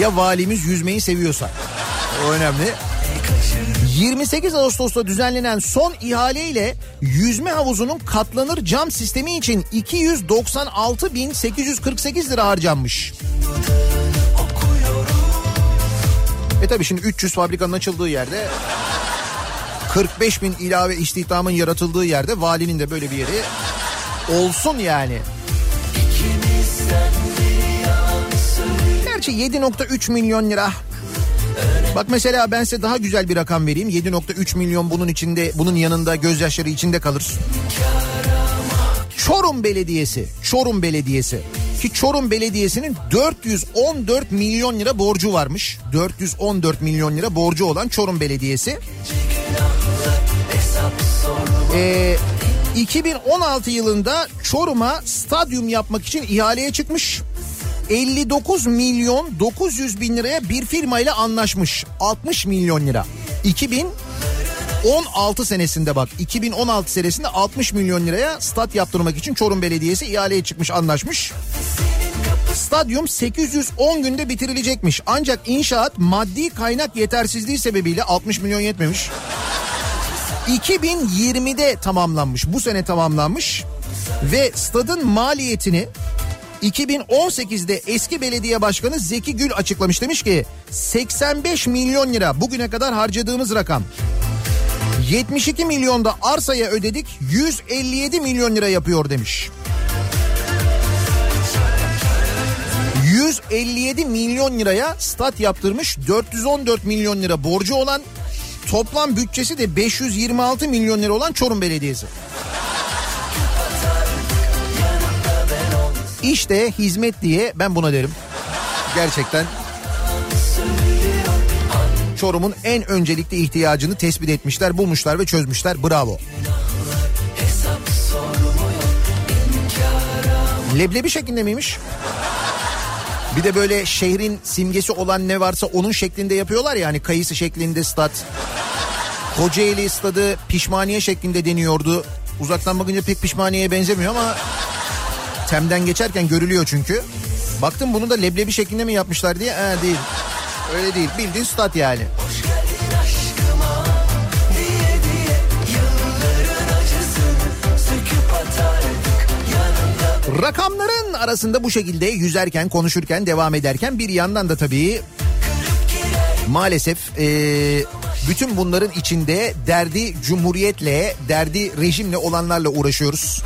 Ya valimiz yüzmeyi seviyorsa. O önemli. 28 Ağustos'ta düzenlenen son ihale ile yüzme havuzunun katlanır cam sistemi için 296.848 lira harcanmış. E tabii şimdi 300 fabrikanın açıldığı yerde 45 bin ilave istihdamın yaratıldığı yerde valinin de böyle bir yeri olsun yani. Gerçi 7.3 milyon lira. Bak mesela ben size daha güzel bir rakam vereyim. 7.3 milyon bunun içinde, bunun yanında gözyaşları içinde kalır. Çorum Belediyesi, Çorum Belediyesi ki Çorum Belediyesi'nin 414 milyon lira borcu varmış. 414 milyon lira borcu olan Çorum Belediyesi. Ee, 2016 yılında Çorum'a stadyum yapmak için ihaleye çıkmış. 59 milyon 900 bin liraya bir firmayla anlaşmış. 60 milyon lira. 2016 senesinde bak 2016 senesinde 60 milyon liraya stat yaptırmak için Çorum Belediyesi ihaleye çıkmış anlaşmış. Stadyum 810 günde bitirilecekmiş. Ancak inşaat maddi kaynak yetersizliği sebebiyle 60 milyon yetmemiş. 2020'de tamamlanmış. Bu sene tamamlanmış. Ve stadın maliyetini 2018'de eski belediye başkanı Zeki Gül açıklamış demiş ki 85 milyon lira bugüne kadar harcadığımız rakam. 72 milyonda arsaya ödedik 157 milyon lira yapıyor demiş. 157 milyon liraya stat yaptırmış 414 milyon lira borcu olan toplam bütçesi de 526 milyon lira olan Çorum Belediyesi. İşte hizmet diye ben buna derim. Gerçekten Çorum'un en öncelikli ihtiyacını tespit etmişler, bulmuşlar ve çözmüşler. Bravo. Leblebi şeklinde miymiş? Bir de böyle şehrin simgesi olan ne varsa onun şeklinde yapıyorlar ya hani kayısı şeklinde stat. Kocaeli stadı pişmaniye şeklinde deniyordu. Uzaktan bakınca pek pişmaniyeye benzemiyor ama Tem'den geçerken görülüyor çünkü. Baktım bunu da leblebi şeklinde mi yapmışlar diye. Ee, değil. Öyle değil. Bildiğin stat yani. Rakamların arasında bu şekilde yüzerken, konuşurken, devam ederken bir yandan da tabii maalesef e, bütün bunların içinde derdi cumhuriyetle, derdi rejimle olanlarla uğraşıyoruz.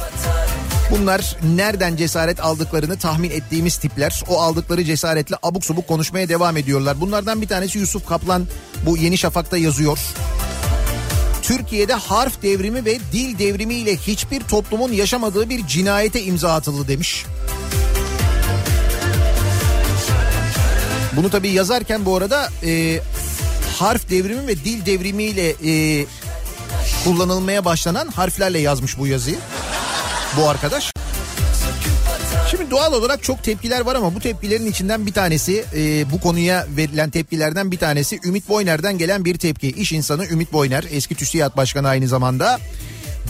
Bunlar nereden cesaret aldıklarını tahmin ettiğimiz tipler. O aldıkları cesaretle abuk subuk konuşmaya devam ediyorlar. Bunlardan bir tanesi Yusuf Kaplan bu Yeni Şafak'ta yazıyor. Türkiye'de harf devrimi ve dil devrimiyle hiçbir toplumun yaşamadığı bir cinayete imza atıldı demiş. Bunu tabii yazarken bu arada e, harf devrimi ve dil devrimiyle e, kullanılmaya başlanan harflerle yazmış bu yazıyı bu arkadaş. Şimdi doğal olarak çok tepkiler var ama bu tepkilerin içinden bir tanesi e, bu konuya verilen tepkilerden bir tanesi Ümit Boyner'den gelen bir tepki. İş insanı Ümit Boyner eski TÜSİAD Başkanı aynı zamanda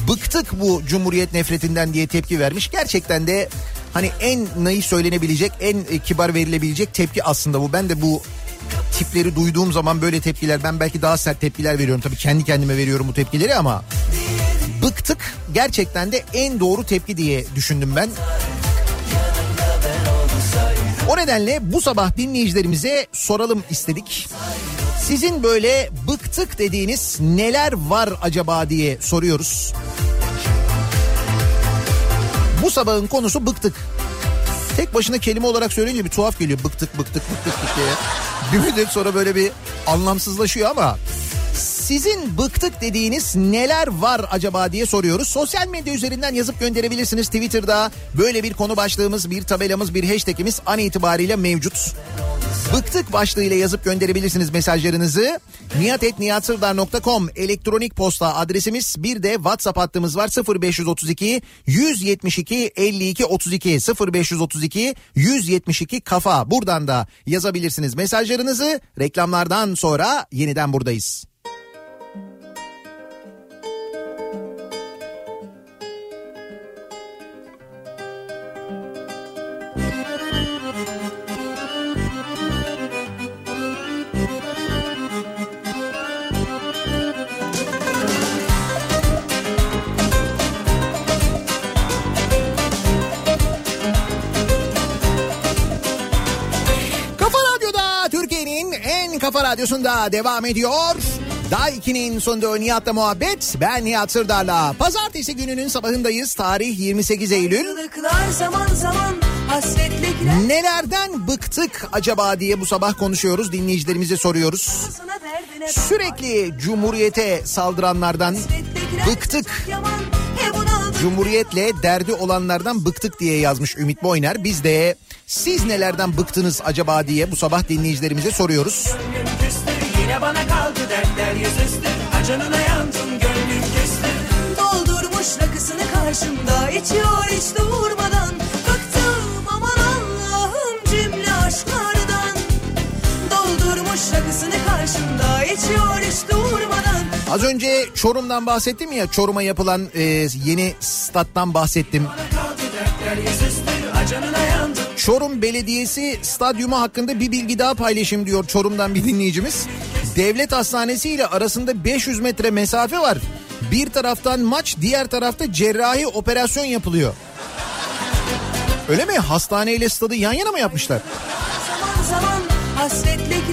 bıktık bu cumhuriyet nefretinden diye tepki vermiş. Gerçekten de hani en naif söylenebilecek en e, kibar verilebilecek tepki aslında bu. Ben de bu tipleri duyduğum zaman böyle tepkiler ben belki daha sert tepkiler veriyorum. Tabii kendi kendime veriyorum bu tepkileri ama bıktık gerçekten de en doğru tepki diye düşündüm ben. O nedenle bu sabah dinleyicilerimize soralım istedik. Sizin böyle bıktık dediğiniz neler var acaba diye soruyoruz. Bu sabahın konusu bıktık. Tek başına kelime olarak söyleyince bir tuhaf geliyor. Bıktık bıktık bıktık bıktık diye. Bir müddet sonra böyle bir anlamsızlaşıyor ama Sizin bıktık dediğiniz neler var acaba diye soruyoruz. Sosyal medya üzerinden yazıp gönderebilirsiniz. Twitter'da böyle bir konu başlığımız, bir tabelamız, bir hashtagimiz an itibariyle mevcut. Bıktık başlığıyla yazıp gönderebilirsiniz mesajlarınızı. niyatetniyatsırdar.com elektronik posta adresimiz. Bir de WhatsApp hattımız var 0532 172 52 32 0532 172 kafa. Buradan da yazabilirsiniz mesajlarınızı. Reklamlardan sonra yeniden buradayız. Kafa radyosunda devam ediyor. Daha 2'nin sonunda Nihat'la muhabbet. Ben Nihat Sırdar'la. Pazartesi gününün sabahındayız. Tarih 28 Eylül. Zaman zaman hasretlikler Nelerden bıktık acaba diye bu sabah konuşuyoruz. Dinleyicilerimize soruyoruz. Sürekli Cumhuriyete saldıranlardan bıktık. Cumhuriyetle derdi olanlardan bıktık diye yazmış Ümit Boyner. Biz de siz nelerden bıktınız acaba diye bu sabah dinleyicilerimize soruyoruz. Yine bana kaldı dertler yüzüstü. Acanına yandım gönlüm küstü Doldurmuş rakısını karşımda içiyor hiç durmadan. Bıktım aman Allah'ım cümle aşklardan. Doldurmuş rakısını karşımda içiyor hiç durmadan. Az önce Çorum'dan bahsettim ya Çorum'a yapılan e, yeni stat'tan bahsettim. Çorum Belediyesi stadyumu hakkında bir bilgi daha paylaşayım diyor Çorum'dan bir dinleyicimiz. Devlet Hastanesi ile arasında 500 metre mesafe var. Bir taraftan maç diğer tarafta cerrahi operasyon yapılıyor. Öyle mi? Hastane ile stadı yan yana mı yapmışlar? Zaman zaman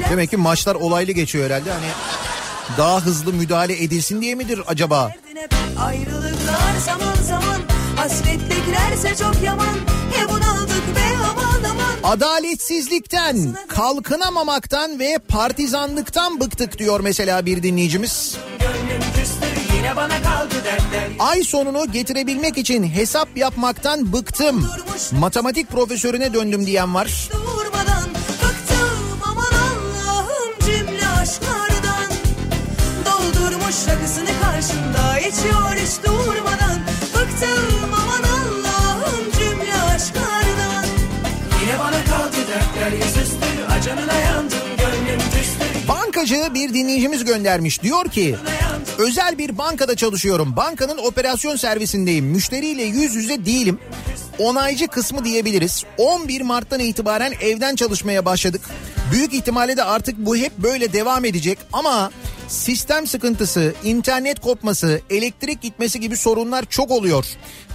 Demek ki maçlar olaylı geçiyor herhalde. Hani daha hızlı müdahale edilsin diye midir acaba? Ayrılıklar zaman zaman hasretliklerse çok yaman He aman Adaletsizlikten, kalkınamamaktan ve partizanlıktan bıktık diyor mesela bir dinleyicimiz. Ay sonunu getirebilmek için hesap yapmaktan bıktım. Matematik profesörüne döndüm diyen var. Doldurmuş karşımda içiyor hiç durmadan Bıktım Bankacı bir dinleyicimiz göndermiş. Diyor ki özel bir bankada çalışıyorum. Bankanın operasyon servisindeyim. Müşteriyle yüz yüze değilim. Onaycı kısmı diyebiliriz. 11 Mart'tan itibaren evden çalışmaya başladık. Büyük ihtimalle de artık bu hep böyle devam edecek ama sistem sıkıntısı, internet kopması, elektrik gitmesi gibi sorunlar çok oluyor.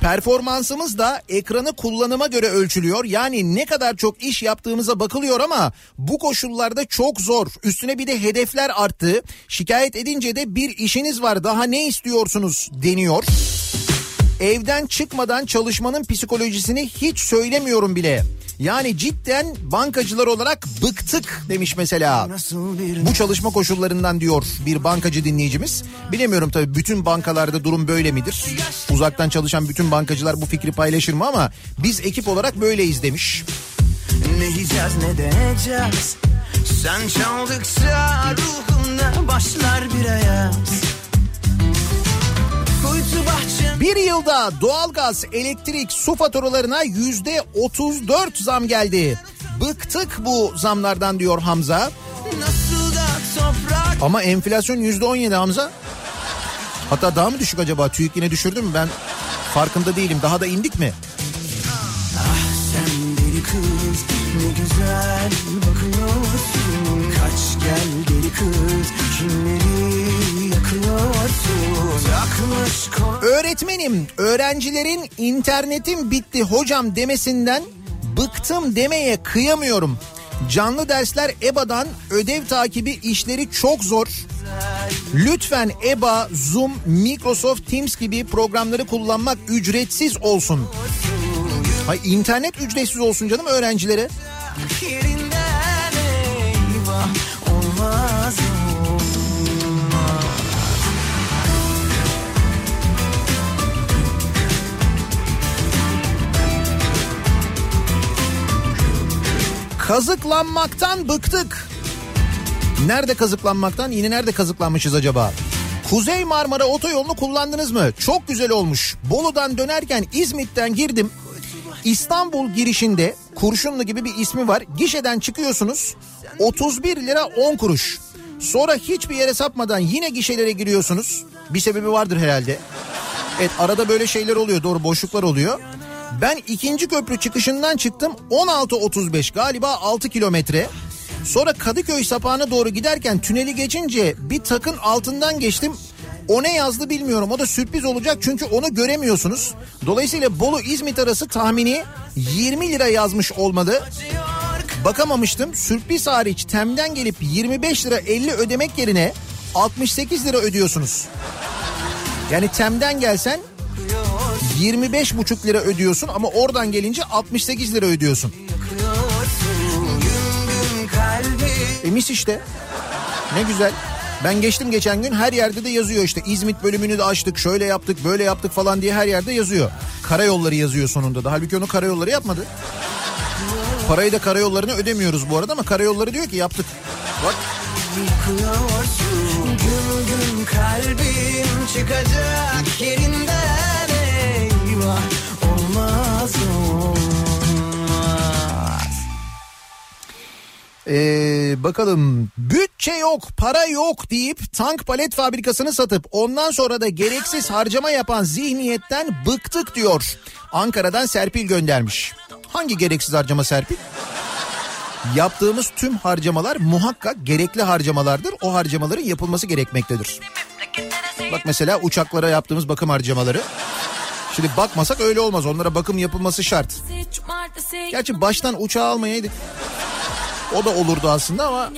Performansımız da ekranı kullanıma göre ölçülüyor. Yani ne kadar çok iş yaptığımıza bakılıyor ama bu koşullarda çok zor. Üstüne bir de hedefler arttı. Şikayet edince de bir işiniz var daha ne istiyorsunuz deniyor. Evden çıkmadan çalışmanın psikolojisini hiç söylemiyorum bile. Yani cidden bankacılar olarak bıktık demiş mesela. Bu çalışma koşullarından diyor bir bankacı dinleyicimiz. Bilemiyorum tabii bütün bankalarda durum böyle midir? Uzaktan çalışan bütün bankacılar bu fikri paylaşır mı ama biz ekip olarak böyleyiz demiş. Ne yiyeceğiz ne de edeceğiz Sen çaldıkça ruhumda başlar bir ayaz Bir yılda doğalgaz, elektrik, su faturalarına yüzde 34 zam geldi. Bıktık bu zamlardan diyor Hamza. Ama enflasyon yüzde 17 Hamza. Hatta daha mı düşük acaba? TÜİK yine düşürdü mü? Ben farkında değilim. Daha da indik mi? Sen deli kız ne güzel bakıyorsun Kaç gel deli kız kimleri Öğretmenim, öğrencilerin internetim bitti hocam demesinden bıktım demeye kıyamıyorum. Canlı dersler EBA'dan ödev takibi işleri çok zor. Lütfen EBA, Zoom, Microsoft Teams gibi programları kullanmak ücretsiz olsun. Hay internet ücretsiz olsun canım öğrencilere. Kazıklanmaktan bıktık. Nerede kazıklanmaktan? Yine nerede kazıklanmışız acaba? Kuzey Marmara otoyolunu kullandınız mı? Çok güzel olmuş. Bolu'dan dönerken İzmit'ten girdim. İstanbul girişinde Kurşunlu gibi bir ismi var. Gişeden çıkıyorsunuz. 31 lira 10 kuruş. Sonra hiçbir yere sapmadan yine gişelere giriyorsunuz. Bir sebebi vardır herhalde. Evet arada böyle şeyler oluyor doğru boşluklar oluyor. Ben ikinci köprü çıkışından çıktım 16.35 galiba 6 kilometre. Sonra Kadıköy sapağına doğru giderken tüneli geçince bir takın altından geçtim. O ne yazdı bilmiyorum. O da sürpriz olacak çünkü onu göremiyorsunuz. Dolayısıyla Bolu İzmit arası tahmini 20 lira yazmış olmalı. Bakamamıştım. Sürpriz hariç Tem'den gelip 25 lira 50 ödemek yerine 68 lira ödüyorsunuz. Yani Tem'den gelsen 25 buçuk lira ödüyorsun ama oradan gelince 68 lira ödüyorsun. E mis işte. Ne güzel. Ben geçtim geçen gün her yerde de yazıyor işte İzmit bölümünü de açtık şöyle yaptık böyle yaptık falan diye her yerde yazıyor. Karayolları yazıyor sonunda da halbuki onu karayolları yapmadı. Parayı da karayollarına ödemiyoruz bu arada ama karayolları diyor ki yaptık. Bak Gün gün kalbim çıkacak yerinden Ee, bakalım bütçe yok para yok deyip tank palet fabrikasını satıp ondan sonra da gereksiz harcama yapan zihniyetten bıktık diyor. Ankara'dan Serpil göndermiş. Hangi gereksiz harcama Serpil? Yaptığımız tüm harcamalar muhakkak gerekli harcamalardır. O harcamaların yapılması gerekmektedir. Bak mesela uçaklara yaptığımız bakım harcamaları. Şimdi bakmasak öyle olmaz. Onlara bakım yapılması şart. Gerçi baştan uçağı almayaydık. O da olurdu aslında ama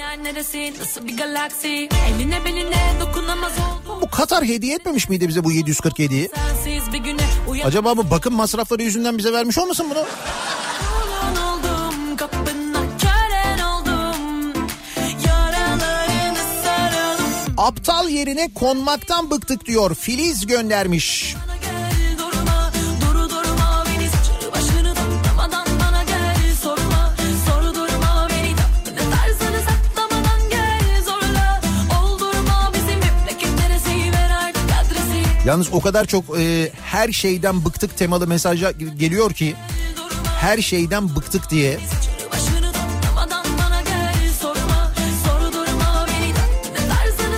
bu Katar hediye etmemiş miydi bize bu 747'yi? Sensiz bir güne uyan Acaba bu bakım masrafları yüzünden bize vermiş olmasın bunu? Aptal yerine konmaktan bıktık diyor. Filiz göndermiş. Yalnız o kadar çok e, her şeyden bıktık temalı mesaj geliyor ki her şeyden bıktık diye.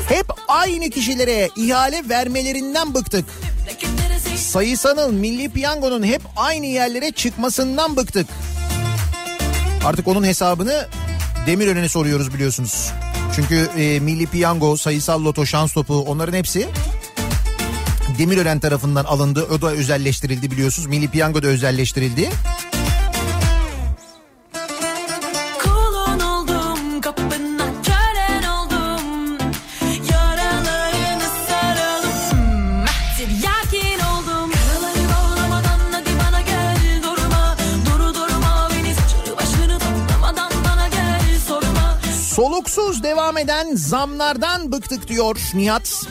Hep aynı kişilere ihale vermelerinden bıktık. Sayısanın Milli Piyango'nun hep aynı yerlere çıkmasından bıktık. Artık onun hesabını Demirören'e soruyoruz biliyorsunuz. Çünkü e, Milli Piyango, sayısal loto, şans topu onların hepsi Demirören tarafından alındı. O da özelleştirildi biliyorsunuz. Milli Piyango da özelleştirildi. Soluksuz devam eden zamlardan bıktık diyor Nihat.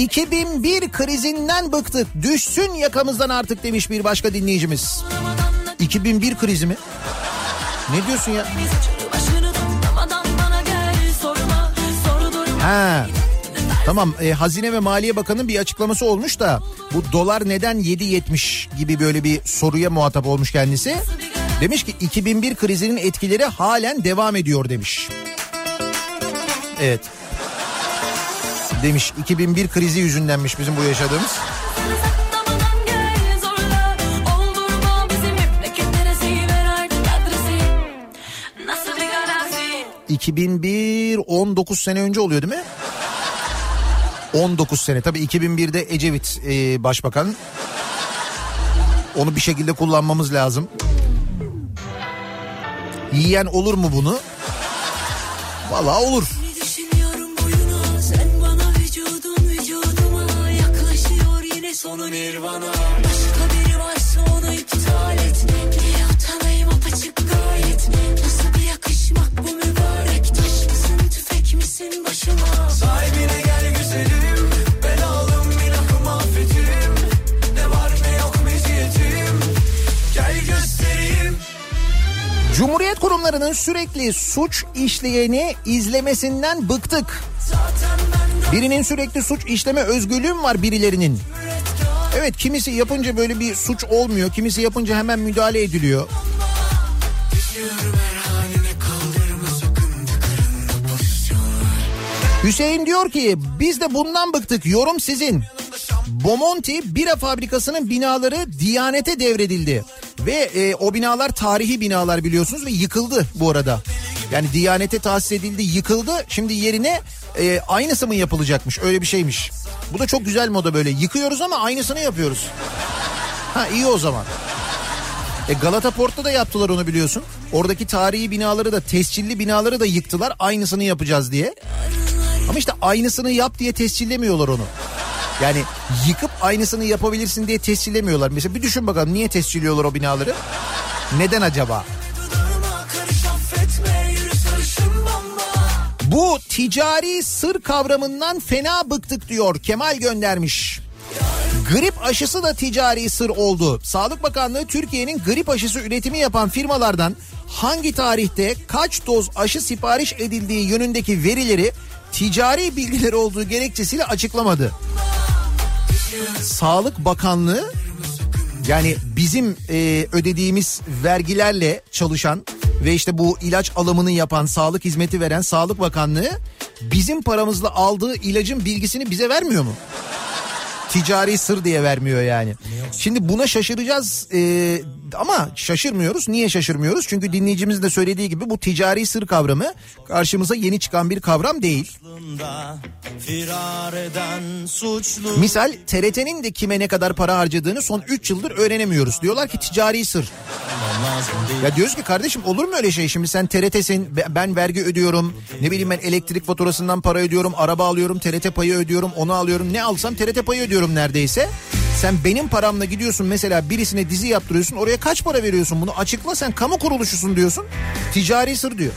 Oldurma bizim 2001 krizinden bıktık. Düşsün yakamızdan artık demiş bir başka dinleyicimiz. bağlamadan hadi 2001 krizi mi? Ne diyorsun ya? Ha. Tamam e, Hazine ve Maliye Bakanı'nın bir açıklaması olmuş da bu dolar neden 7.70 gibi böyle bir soruya muhatap olmuş kendisi. Demiş ki 2001 krizinin etkileri halen devam ediyor demiş. Evet. Demiş 2001 krizi yüzündenmiş bizim bu yaşadığımız. Saklamadan gel zorla Oldurma bizim memleket neresi Ver artık adresi Nasıl bir galaksi 2001 19 sene önce oluyor değil mi? 19 sene tabii 2001'de Ecevit e, başbakan. Onu bir şekilde kullanmamız lazım. Yiyen olur mu bunu? Vallahi olur. Sonu nirvana. Başka biri varsa onu iptal et. Niye utanayım apaçık gayet? Nasıl bir yakışmak bu mübarek? Taş mısın tüfek misin başıma? Sahibine gel güzelim Ben aldım ilahım affetim. Ne var ne yok meziyetim. Gel göstereyim. Birilerinin sürekli suç işleyeni izlemesinden bıktık. Birinin sürekli suç işleme özgürlüğüm var birilerinin. Evet kimisi yapınca böyle bir suç olmuyor. Kimisi yapınca hemen müdahale ediliyor. Hüseyin diyor ki biz de bundan bıktık yorum sizin. Bomonti bira fabrikasının binaları Diyanet'e devredildi. Ve e, o binalar tarihi binalar biliyorsunuz ve yıkıldı bu arada. Yani Diyanet'e tahsis edildi yıkıldı şimdi yerine e, aynısı mı yapılacakmış öyle bir şeymiş. Bu da çok güzel moda böyle yıkıyoruz ama aynısını yapıyoruz. Ha iyi o zaman. E Galata Port'ta da yaptılar onu biliyorsun. Oradaki tarihi binaları da tescilli binaları da yıktılar aynısını yapacağız diye. Ama işte aynısını yap diye tescillemiyorlar onu. Yani yıkıp aynısını yapabilirsin diye tescillemiyorlar. Mesela bir düşün bakalım niye tescilliyorlar o binaları? Neden acaba? Bu ticari sır kavramından fena bıktık diyor Kemal göndermiş. Grip aşısı da ticari sır oldu. Sağlık Bakanlığı Türkiye'nin grip aşısı üretimi yapan firmalardan hangi tarihte kaç doz aşı sipariş edildiği yönündeki verileri ticari bilgiler olduğu gerekçesiyle açıklamadı. Sağlık Bakanlığı yani bizim e, ödediğimiz vergilerle çalışan ve işte bu ilaç alımını yapan, sağlık hizmeti veren Sağlık Bakanlığı bizim paramızla aldığı ilacın bilgisini bize vermiyor mu? Ticari sır diye vermiyor yani. Şimdi buna şaşıracağız ee, ama şaşırmıyoruz. Niye şaşırmıyoruz? Çünkü dinleyicimiz de söylediği gibi bu ticari sır kavramı karşımıza yeni çıkan bir kavram değil. Misal TRT'nin de kime ne kadar para harcadığını son 3 yıldır öğrenemiyoruz. Diyorlar ki ticari sır. Ya diyoruz ki kardeşim olur mu öyle şey şimdi sen TRT'sin be- ben vergi ödüyorum ne bileyim ben elektrik faturasından para ödüyorum araba alıyorum TRT payı ödüyorum onu alıyorum ne alsam TRT payı ödüyorum neredeyse. Sen benim paramla gidiyorsun mesela birisine dizi yaptırıyorsun oraya kaç para veriyorsun bunu açıkla sen kamu kuruluşusun diyorsun ticari sır diyor.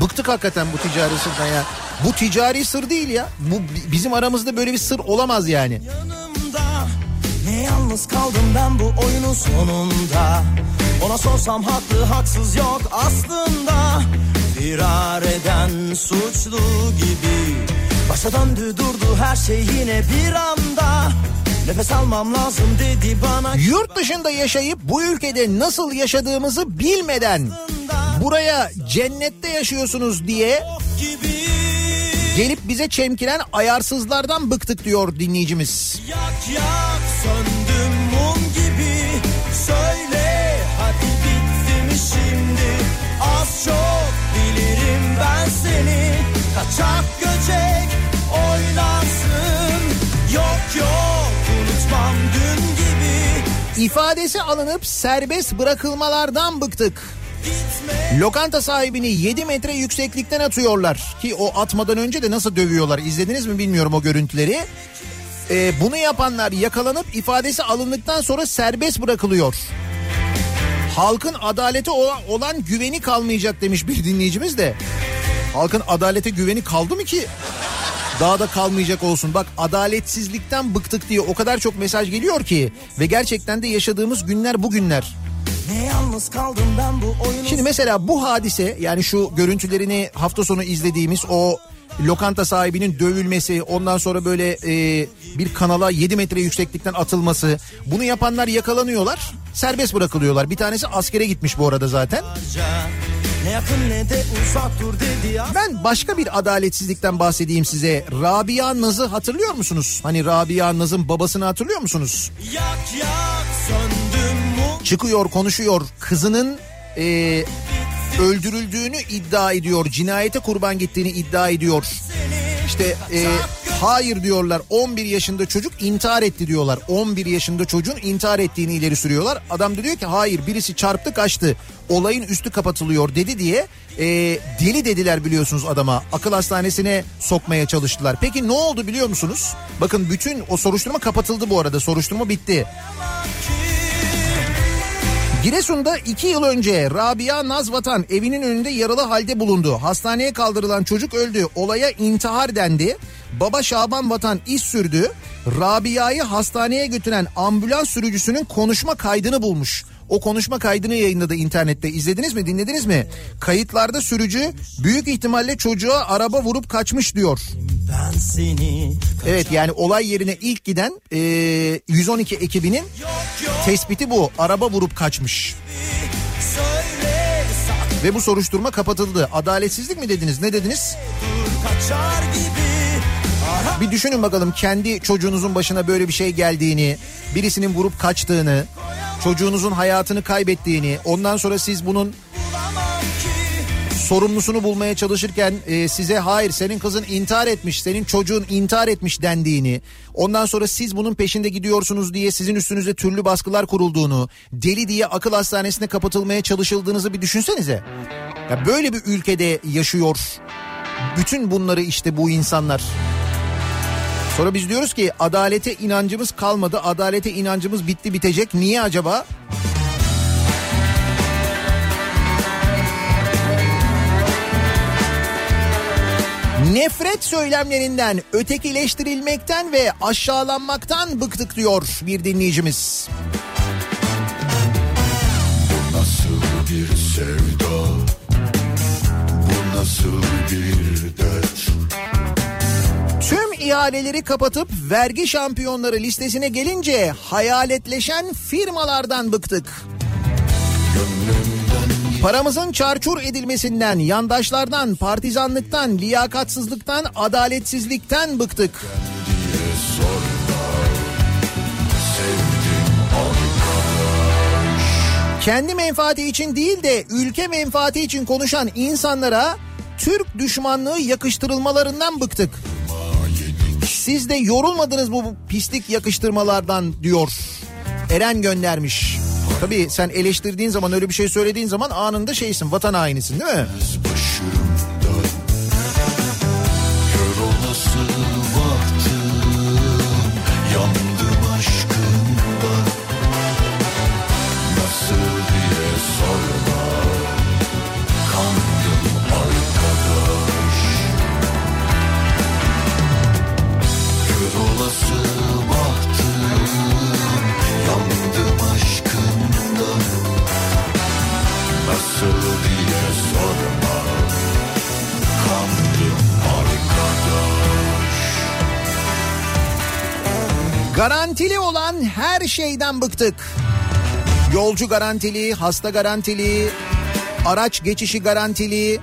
Bıktık hakikaten bu ticari sırdan ya. Bu ticari sır değil ya. Bu bi- bizim aramızda böyle bir sır olamaz yani. yanımda Ne yalnız kaldım ben bu oyunun sonunda Ona sorsam haklı haksız yok aslında Firar eden suçlu gibi Başa döndü durdu her şey yine bir anda. Nefes almam lazım dedi bana. Yurt dışında yaşayıp bu ülkede nasıl yaşadığımızı bilmeden buraya cennette yaşıyorsunuz diye gelip bize çemkiren ayarsızlardan bıktık diyor dinleyicimiz. Yak yak söndüm mum gibi. Söyle hadi bitti mi şimdi? Az çok bilirim ben seni Kaçak göcek oynarsın Yok yok unutmam dün gibi İfadesi alınıp serbest bırakılmalardan bıktık. Gitme Lokanta sahibini 7 metre yükseklikten atıyorlar. Ki o atmadan önce de nasıl dövüyorlar izlediniz mi bilmiyorum o görüntüleri. Ee, bunu yapanlar yakalanıp ifadesi alındıktan sonra serbest bırakılıyor. Halkın adalete olan güveni kalmayacak demiş bir dinleyicimiz de. Halkın adalete güveni kaldı mı ki? Daha da kalmayacak olsun. Bak adaletsizlikten bıktık diye o kadar çok mesaj geliyor ki. Ve gerçekten de yaşadığımız günler bugünler. Şimdi mesela bu hadise yani şu görüntülerini hafta sonu izlediğimiz o lokanta sahibinin dövülmesi ondan sonra böyle e, bir kanala 7 metre yükseklikten atılması bunu yapanlar yakalanıyorlar serbest bırakılıyorlar. Bir tanesi askere gitmiş bu arada zaten. Ne yakın ne de uzak dur dedi ya Ben başka bir adaletsizlikten bahsedeyim size. Rabia Naz'ı hatırlıyor musunuz? Hani Rabia Naz'ın babasını hatırlıyor musunuz? Yak yak söndüm mum çıkıyor konuşuyor kızının e, öldürüldüğünü iddia ediyor cinayete kurban gittiğini iddia ediyor işte e, hayır diyorlar. 11 yaşında çocuk intihar etti diyorlar. 11 yaşında çocuğun intihar ettiğini ileri sürüyorlar. Adam da diyor ki hayır birisi çarptı kaçtı. Olayın üstü kapatılıyor dedi diye e, deli dediler biliyorsunuz adama. Akıl hastanesine sokmaya çalıştılar. Peki ne oldu biliyor musunuz? Bakın bütün o soruşturma kapatıldı bu arada. Soruşturma bitti Giresun'da iki yıl önce Rabia Nazvatan evinin önünde yaralı halde bulundu. Hastaneye kaldırılan çocuk öldü. Olaya intihar dendi. Baba Şaban Vatan iz sürdü. Rabia'yı hastaneye götüren ambulans sürücüsünün konuşma kaydını bulmuş. O konuşma kaydını yayınladı internette. İzlediniz mi dinlediniz mi? Kayıtlarda sürücü büyük ihtimalle çocuğa araba vurup kaçmış diyor. Evet yani olay yerine ilk giden e, 112 ekibinin tespiti bu. Araba vurup kaçmış. Ve bu soruşturma kapatıldı. Adaletsizlik mi dediniz ne dediniz? Bir düşünün bakalım kendi çocuğunuzun başına böyle bir şey geldiğini, birisinin vurup kaçtığını, çocuğunuzun hayatını kaybettiğini, ondan sonra siz bunun sorumlusunu bulmaya çalışırken e, size hayır senin kızın intihar etmiş, senin çocuğun intihar etmiş dendiğini, ondan sonra siz bunun peşinde gidiyorsunuz diye sizin üstünüze türlü baskılar kurulduğunu, deli diye akıl hastanesine kapatılmaya çalışıldığınızı bir düşünsenize. Ya böyle bir ülkede yaşıyor bütün bunları işte bu insanlar. Sonra biz diyoruz ki adalete inancımız kalmadı. Adalete inancımız bitti bitecek. Niye acaba? Nefret söylemlerinden, ötekileştirilmekten ve aşağılanmaktan bıktık diyor bir dinleyicimiz. Nasıl ihaleleri kapatıp vergi şampiyonları listesine gelince hayaletleşen firmalardan bıktık. Paramızın çarçur edilmesinden, yandaşlardan, partizanlıktan, liyakatsızlıktan, adaletsizlikten bıktık. Kendi menfaati için değil de ülke menfaati için konuşan insanlara Türk düşmanlığı yakıştırılmalarından bıktık. Siz de yorulmadınız bu pislik yakıştırmalardan diyor. Eren göndermiş. Tabii sen eleştirdiğin zaman öyle bir şey söylediğin zaman anında şeysin vatan hainisin değil mi? Garantili olan her şeyden bıktık. Yolcu garantili, hasta garantili, araç geçişi garantili.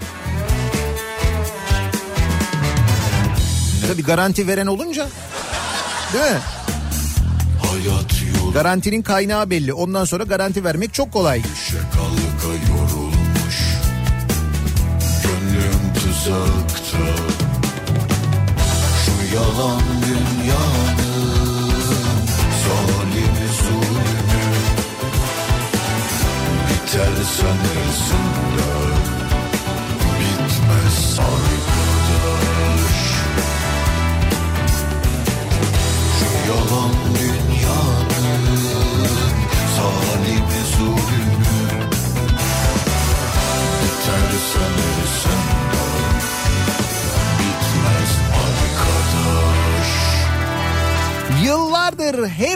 Tabii garanti veren olunca değil mi? Garantinin kaynağı belli. Ondan sonra garanti vermek çok kolay. yorulmuş Gönlüm tuzakta Şu yalan dünyanın Biter sanırsın da Bitmez arkadaş. Şu yalan dünyanın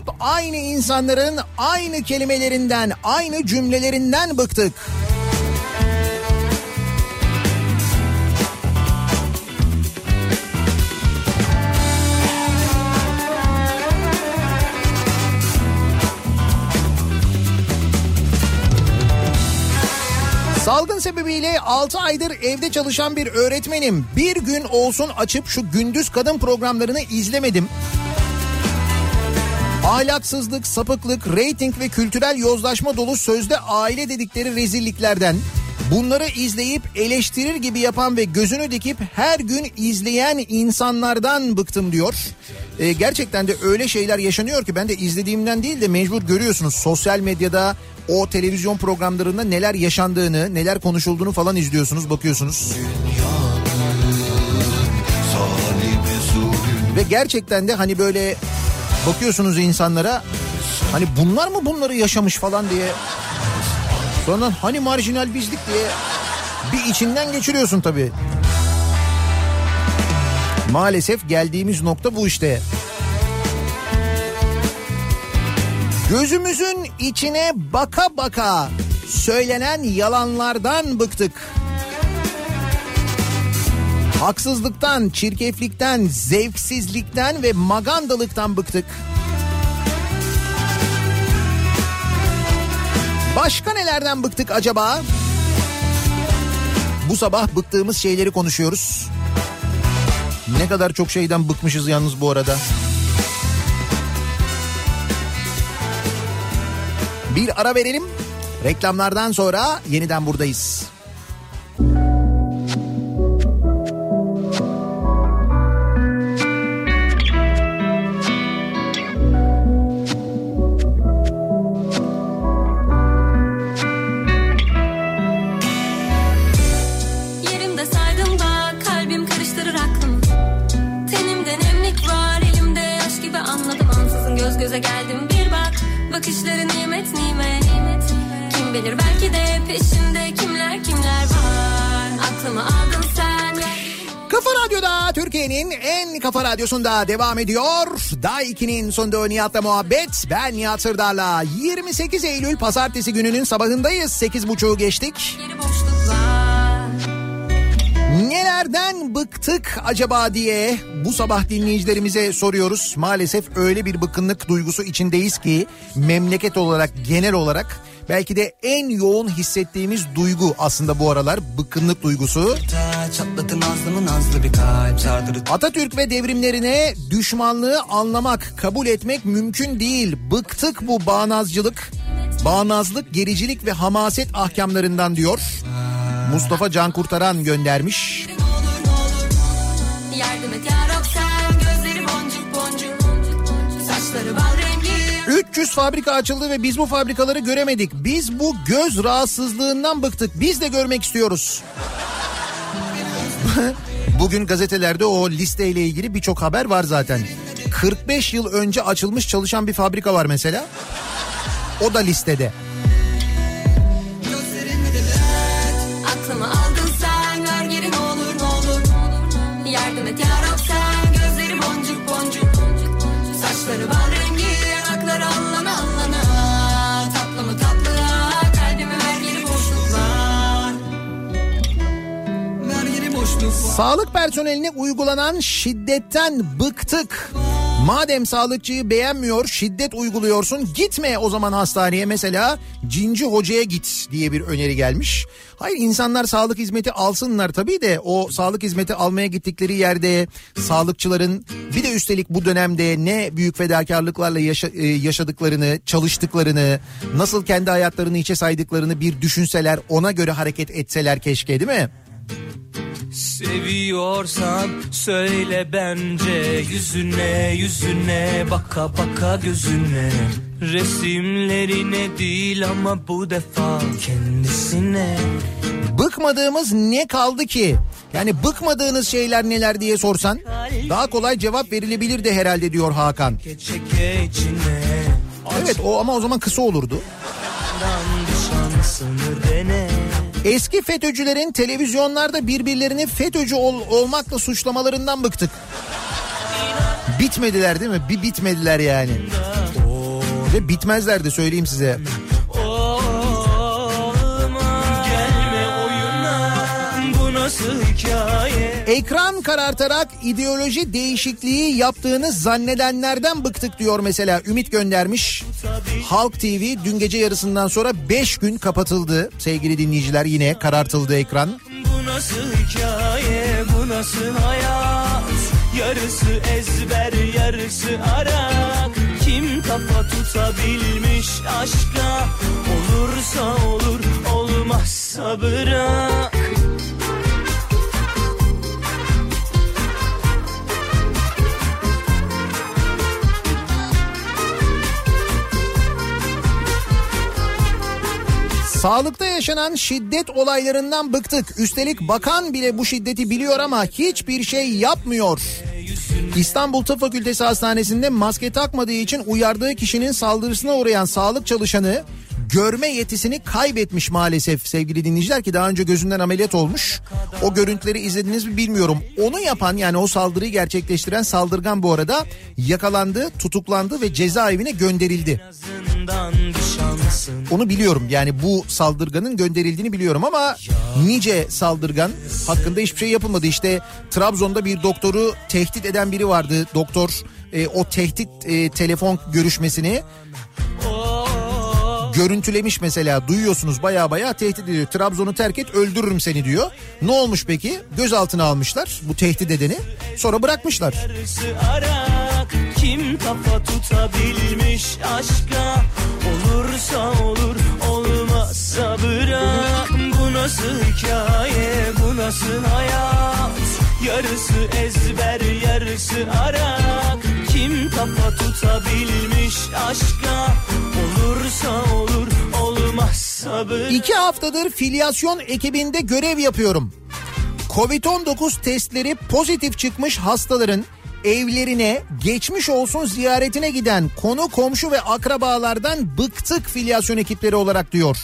hep aynı insanların aynı kelimelerinden, aynı cümlelerinden bıktık. Salgın sebebiyle 6 aydır evde çalışan bir öğretmenim. Bir gün olsun açıp şu gündüz kadın programlarını izlemedim. Ahlaksızlık, sapıklık, reyting ve kültürel yozlaşma dolu sözde aile dedikleri rezilliklerden bunları izleyip eleştirir gibi yapan ve gözünü dikip her gün izleyen insanlardan bıktım diyor. Ee, gerçekten de öyle şeyler yaşanıyor ki ben de izlediğimden değil de mecbur görüyorsunuz sosyal medyada o televizyon programlarında neler yaşandığını, neler konuşulduğunu falan izliyorsunuz, bakıyorsunuz. Zulmü Ve gerçekten de hani böyle bakıyorsunuz insanlara hani bunlar mı bunları yaşamış falan diye sonra hani marjinal bizlik diye bir içinden geçiriyorsun tabii. Maalesef geldiğimiz nokta bu işte. Gözümüzün içine baka baka söylenen yalanlardan bıktık. Haksızlıktan, çirkeflikten, zevksizlikten ve magandalıktan bıktık. Başka nelerden bıktık acaba? Bu sabah bıktığımız şeyleri konuşuyoruz. Ne kadar çok şeyden bıkmışız yalnız bu arada. Bir ara verelim. Reklamlardan sonra yeniden buradayız. Kim bilir belki de peşinde kimler kimler var Aklımı aldın sen Kafa Radyo'da Türkiye'nin en kafa radyosunda devam ediyor. Daha 2'nin sonunda Nihat'la muhabbet. Ben Nihat Sırdar'la 28 Eylül pazartesi gününün sabahındayız. 8.30'u geçtik. Nelerden bıktık acaba diye bu sabah dinleyicilerimize soruyoruz. Maalesef öyle bir bıkkınlık duygusu içindeyiz ki memleket olarak genel olarak belki de en yoğun hissettiğimiz duygu aslında bu aralar bıkkınlık duygusu. Atatürk ve devrimlerine düşmanlığı anlamak, kabul etmek mümkün değil. Bıktık bu bağnazcılık, bağnazlık, gericilik ve hamaset ahkamlarından diyor. Mustafa Can Kurtaran göndermiş. Ne olur ne olur Yardım et yarab sen Gözleri boncuk boncuk Saçları bal 300 fabrika açıldı ve biz bu fabrikaları göremedik. Biz bu göz rahatsızlığından bıktık. Biz de görmek istiyoruz. Bugün gazetelerde o listeyle ilgili birçok haber var zaten. 45 yıl önce açılmış çalışan bir fabrika var mesela. O da listede. Sağlık personeline uygulanan şiddetten bıktık. Madem sağlıkçıyı beğenmiyor, şiddet uyguluyorsun, gitme o zaman hastaneye mesela cinci hocaya git diye bir öneri gelmiş. Hayır insanlar sağlık hizmeti alsınlar tabii de o sağlık hizmeti almaya gittikleri yerde sağlıkçıların bir de üstelik bu dönemde ne büyük fedakarlıklarla yaşa- e, yaşadıklarını, çalıştıklarını, nasıl kendi hayatlarını içe saydıklarını bir düşünseler, ona göre hareket etseler keşke değil mi? Seviyorsan söyle bence yüzüne yüzüne baka baka gözüne Resimlerine değil ama bu defa kendisine Bıkmadığımız ne kaldı ki? Yani bıkmadığınız şeyler neler diye sorsan daha kolay cevap verilebilir de herhalde diyor Hakan. Evet o ama o zaman kısa olurdu. Şansını dene Eski FETÖ'cülerin televizyonlarda birbirlerini FETÖ'cü ol- olmakla suçlamalarından bıktık. Bitmediler değil mi? Bir bitmediler yani. Ve bitmezler de söyleyeyim size. Ekran karartarak ideoloji değişikliği yaptığını zannedenlerden bıktık diyor mesela Ümit göndermiş. Halk TV dün gece yarısından sonra 5 gün kapatıldı. Sevgili dinleyiciler yine karartıldı ekran. Bu nasıl hikaye bu nasıl hayat? Yarısı ezber yarısı arak. Kim kafa tutabilmiş aşka? Olursa olur olmazsa bırak Sağlıkta yaşanan şiddet olaylarından bıktık. Üstelik bakan bile bu şiddeti biliyor ama hiçbir şey yapmıyor. İstanbul Tıp Fakültesi Hastanesi'nde maske takmadığı için uyardığı kişinin saldırısına uğrayan sağlık çalışanı görme yetisini kaybetmiş maalesef sevgili dinleyiciler ki daha önce gözünden ameliyat olmuş. O görüntüleri izlediniz mi bilmiyorum. Onu yapan yani o saldırıyı gerçekleştiren saldırgan bu arada yakalandı, tutuklandı ve cezaevine gönderildi. Onu biliyorum yani bu saldırganın gönderildiğini biliyorum ama nice saldırgan hakkında hiçbir şey yapılmadı. İşte Trabzon'da bir doktoru tehdit eden biri vardı. Doktor e, o tehdit e, telefon görüşmesini görüntülemiş mesela duyuyorsunuz baya baya tehdit ediyor. Trabzon'u terk et öldürürüm seni diyor. Ne olmuş peki? Gözaltına almışlar bu tehdit edeni sonra bırakmışlar. Kim kafa tutabilmiş aşka Olursa olur olmazsa bırak Bu nasıl hikaye bu nasıl hayat Yarısı ezber yarısı arak Kim kafa tutabilmiş aşka Olursa olur olmazsa bırak İki haftadır filyasyon ekibinde görev yapıyorum. Covid-19 testleri pozitif çıkmış hastaların evlerine geçmiş olsun ziyaretine giden konu komşu ve akrabalardan bıktık filyasyon ekipleri olarak diyor.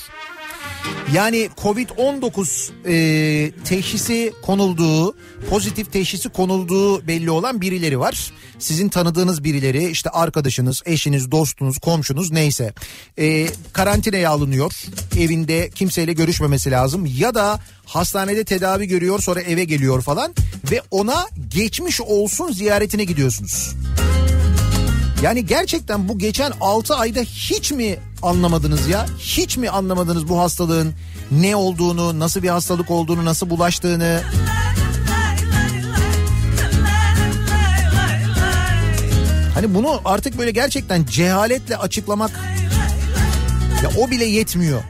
Yani Covid-19 e, teşhisi konulduğu, pozitif teşhisi konulduğu belli olan birileri var. Sizin tanıdığınız birileri, işte arkadaşınız, eşiniz, dostunuz, komşunuz neyse. E, karantinaya alınıyor. Evinde kimseyle görüşmemesi lazım. Ya da hastanede tedavi görüyor sonra eve geliyor falan. Ve ona geçmiş olsun ziyaretine gidiyorsunuz. Yani gerçekten bu geçen 6 ayda hiç mi anlamadınız ya? Hiç mi anlamadınız bu hastalığın ne olduğunu, nasıl bir hastalık olduğunu, nasıl bulaştığını? Hani bunu artık böyle gerçekten cehaletle açıklamak ya o bile yetmiyor.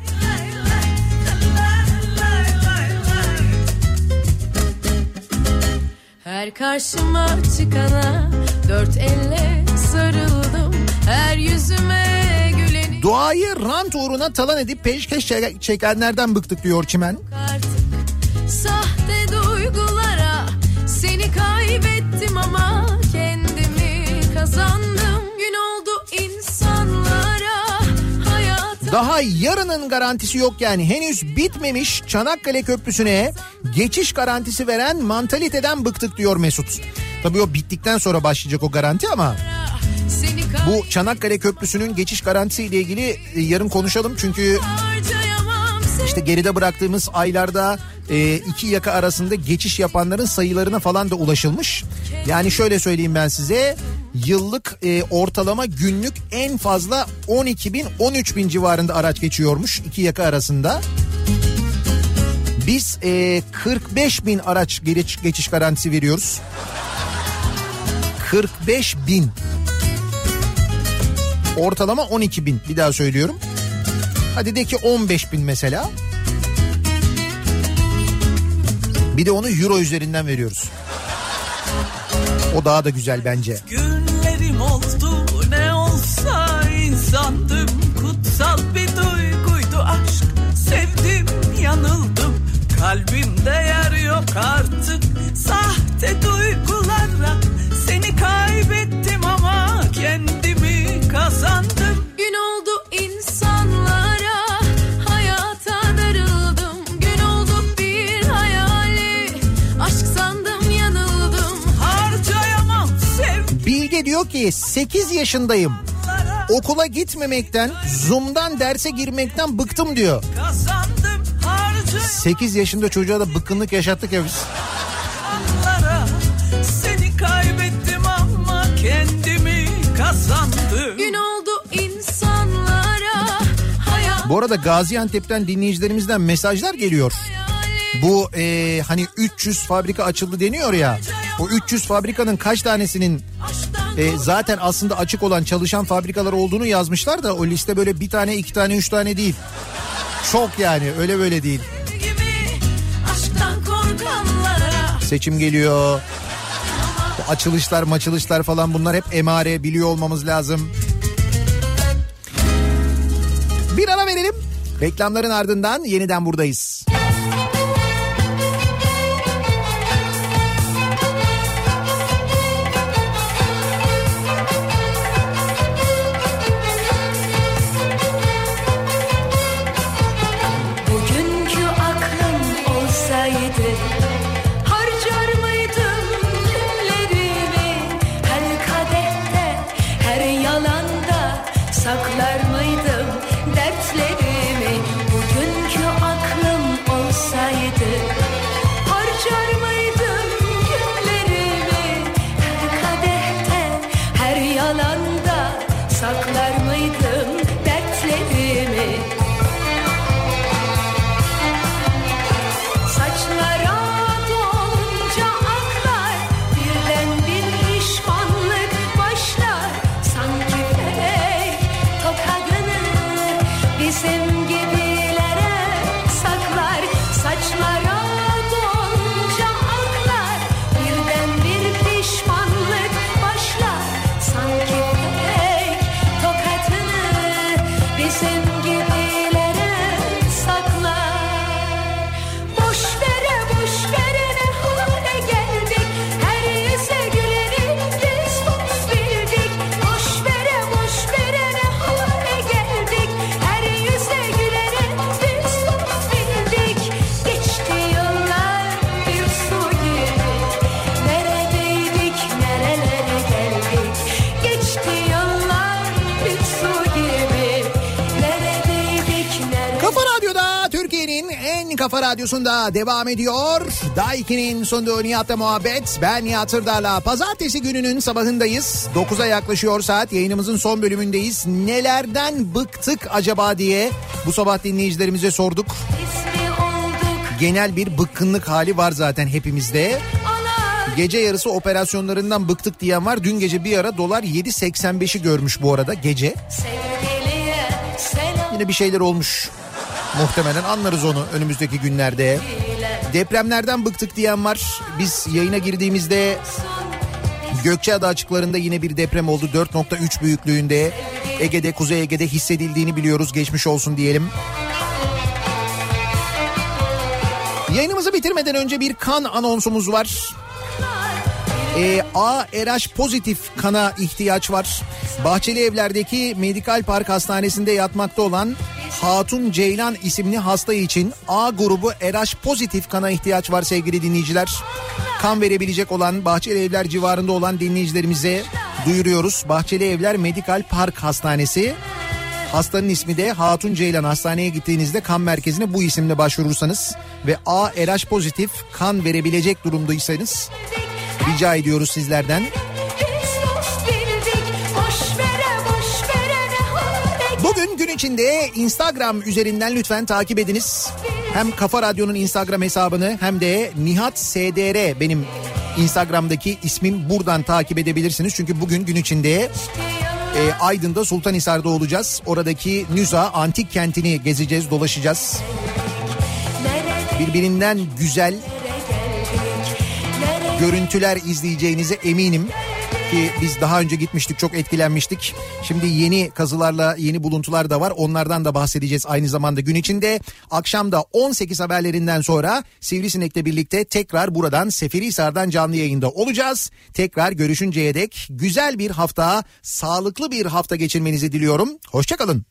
Her karşıma çıkana dört elle sarıldım. Her yüzüme Doğayı rant uğruna talan edip peşkeş çe- çekenlerden bıktık diyor Çimen. artık. Sahte duygulara seni kaybettim ama kendimi kazandım. Gün oldu insanlara hayata Daha yarının garantisi yok yani henüz bitmemiş Çanakkale Köprüsü'ne geçiş garantisi veren mantaliteden bıktık diyor Mesut. Tabii o bittikten sonra başlayacak o garanti ama seni bu Çanakkale Köprüsü'nün geçiş garantisi ile ilgili e, yarın konuşalım çünkü işte geride bıraktığımız aylarda e, iki yaka arasında geçiş yapanların sayılarına falan da ulaşılmış. Yani şöyle söyleyeyim ben size yıllık e, ortalama günlük en fazla 12 bin 13 bin civarında araç geçiyormuş iki yaka arasında. Biz e, 45 bin araç geçiş garantisi veriyoruz. 45 bin. Ortalama 12 bin bir daha söylüyorum. Hadi de ki 15 bin mesela. Bir de onu euro üzerinden veriyoruz. O daha da güzel bence. Günlerim oldu ne olsa insandım Kutsal bir duyguydu aşk Sevdim yanıldım Kalbimde yer yok artık Sahte duygulara diyor ki 8 yaşındayım. Okula gitmemekten, Zoom'dan derse girmekten bıktım diyor. Kazandım harcayamam 8 yaşında çocuğa da bıkkınlık yaşattık ya biz. Seni kaybettim ama kendimi kazandım Gün oldu insanlara hayat Bu arada Gaziantep'ten dinleyicilerimizden mesajlar geliyor. Bu e, hani 300 fabrika açıldı deniyor ya. O 300 fabrikanın kaç tanesinin e, zaten aslında açık olan çalışan fabrikalar olduğunu yazmışlar da o liste böyle bir tane iki tane üç tane değil. Çok yani öyle böyle değil. Seçim geliyor. Bu Açılışlar maçılışlar falan bunlar hep emare biliyor olmamız lazım. Bir ara verelim. Reklamların ardından yeniden buradayız. Kafa Radyosu'nda devam ediyor. Daiki'nin sunduğu Nihat'la muhabbet. Ben Nihat Hırdar'la. Pazartesi gününün sabahındayız. 9'a yaklaşıyor saat. Yayınımızın son bölümündeyiz. Nelerden bıktık acaba diye bu sabah dinleyicilerimize sorduk. Genel bir bıkkınlık hali var zaten hepimizde. Gece yarısı operasyonlarından bıktık diyen var. Dün gece bir ara dolar 7.85'i görmüş bu arada gece. Yine bir şeyler olmuş. Muhtemelen anlarız onu önümüzdeki günlerde. Depremlerden bıktık diyen var. Biz yayına girdiğimizde Gökçeada açıklarında yine bir deprem oldu. 4.3 büyüklüğünde. Ege'de, Kuzey Ege'de hissedildiğini biliyoruz. Geçmiş olsun diyelim. Yayınımızı bitirmeden önce bir kan anonsumuz var. Ee, A RH pozitif kana ihtiyaç var. Bahçeli Evler'deki Medikal Park Hastanesi'nde yatmakta olan Hatun Ceylan isimli hasta için A grubu RH pozitif kana ihtiyaç var sevgili dinleyiciler. Kan verebilecek olan Bahçeli Evler civarında olan dinleyicilerimize duyuruyoruz. Bahçeli Evler Medikal Park Hastanesi. Hastanın ismi de Hatun Ceylan. Hastaneye gittiğinizde kan merkezine bu isimle başvurursanız ve A RH pozitif kan verebilecek durumdaysanız rica ediyoruz sizlerden. Bugün gün içinde Instagram üzerinden lütfen takip ediniz. Hem Kafa Radyo'nun Instagram hesabını hem de Nihat SDR benim Instagram'daki ismim buradan takip edebilirsiniz. Çünkü bugün gün içinde e, Aydın'da Sultanhisar'da olacağız. Oradaki Nüza antik kentini gezeceğiz, dolaşacağız. Birbirinden güzel görüntüler izleyeceğinize eminim ki biz daha önce gitmiştik çok etkilenmiştik. Şimdi yeni kazılarla yeni buluntular da var onlardan da bahsedeceğiz aynı zamanda gün içinde. Akşam da 18 haberlerinden sonra Sivrisinek'le birlikte tekrar buradan Seferihisar'dan canlı yayında olacağız. Tekrar görüşünceye dek güzel bir hafta, sağlıklı bir hafta geçirmenizi diliyorum. Hoşçakalın.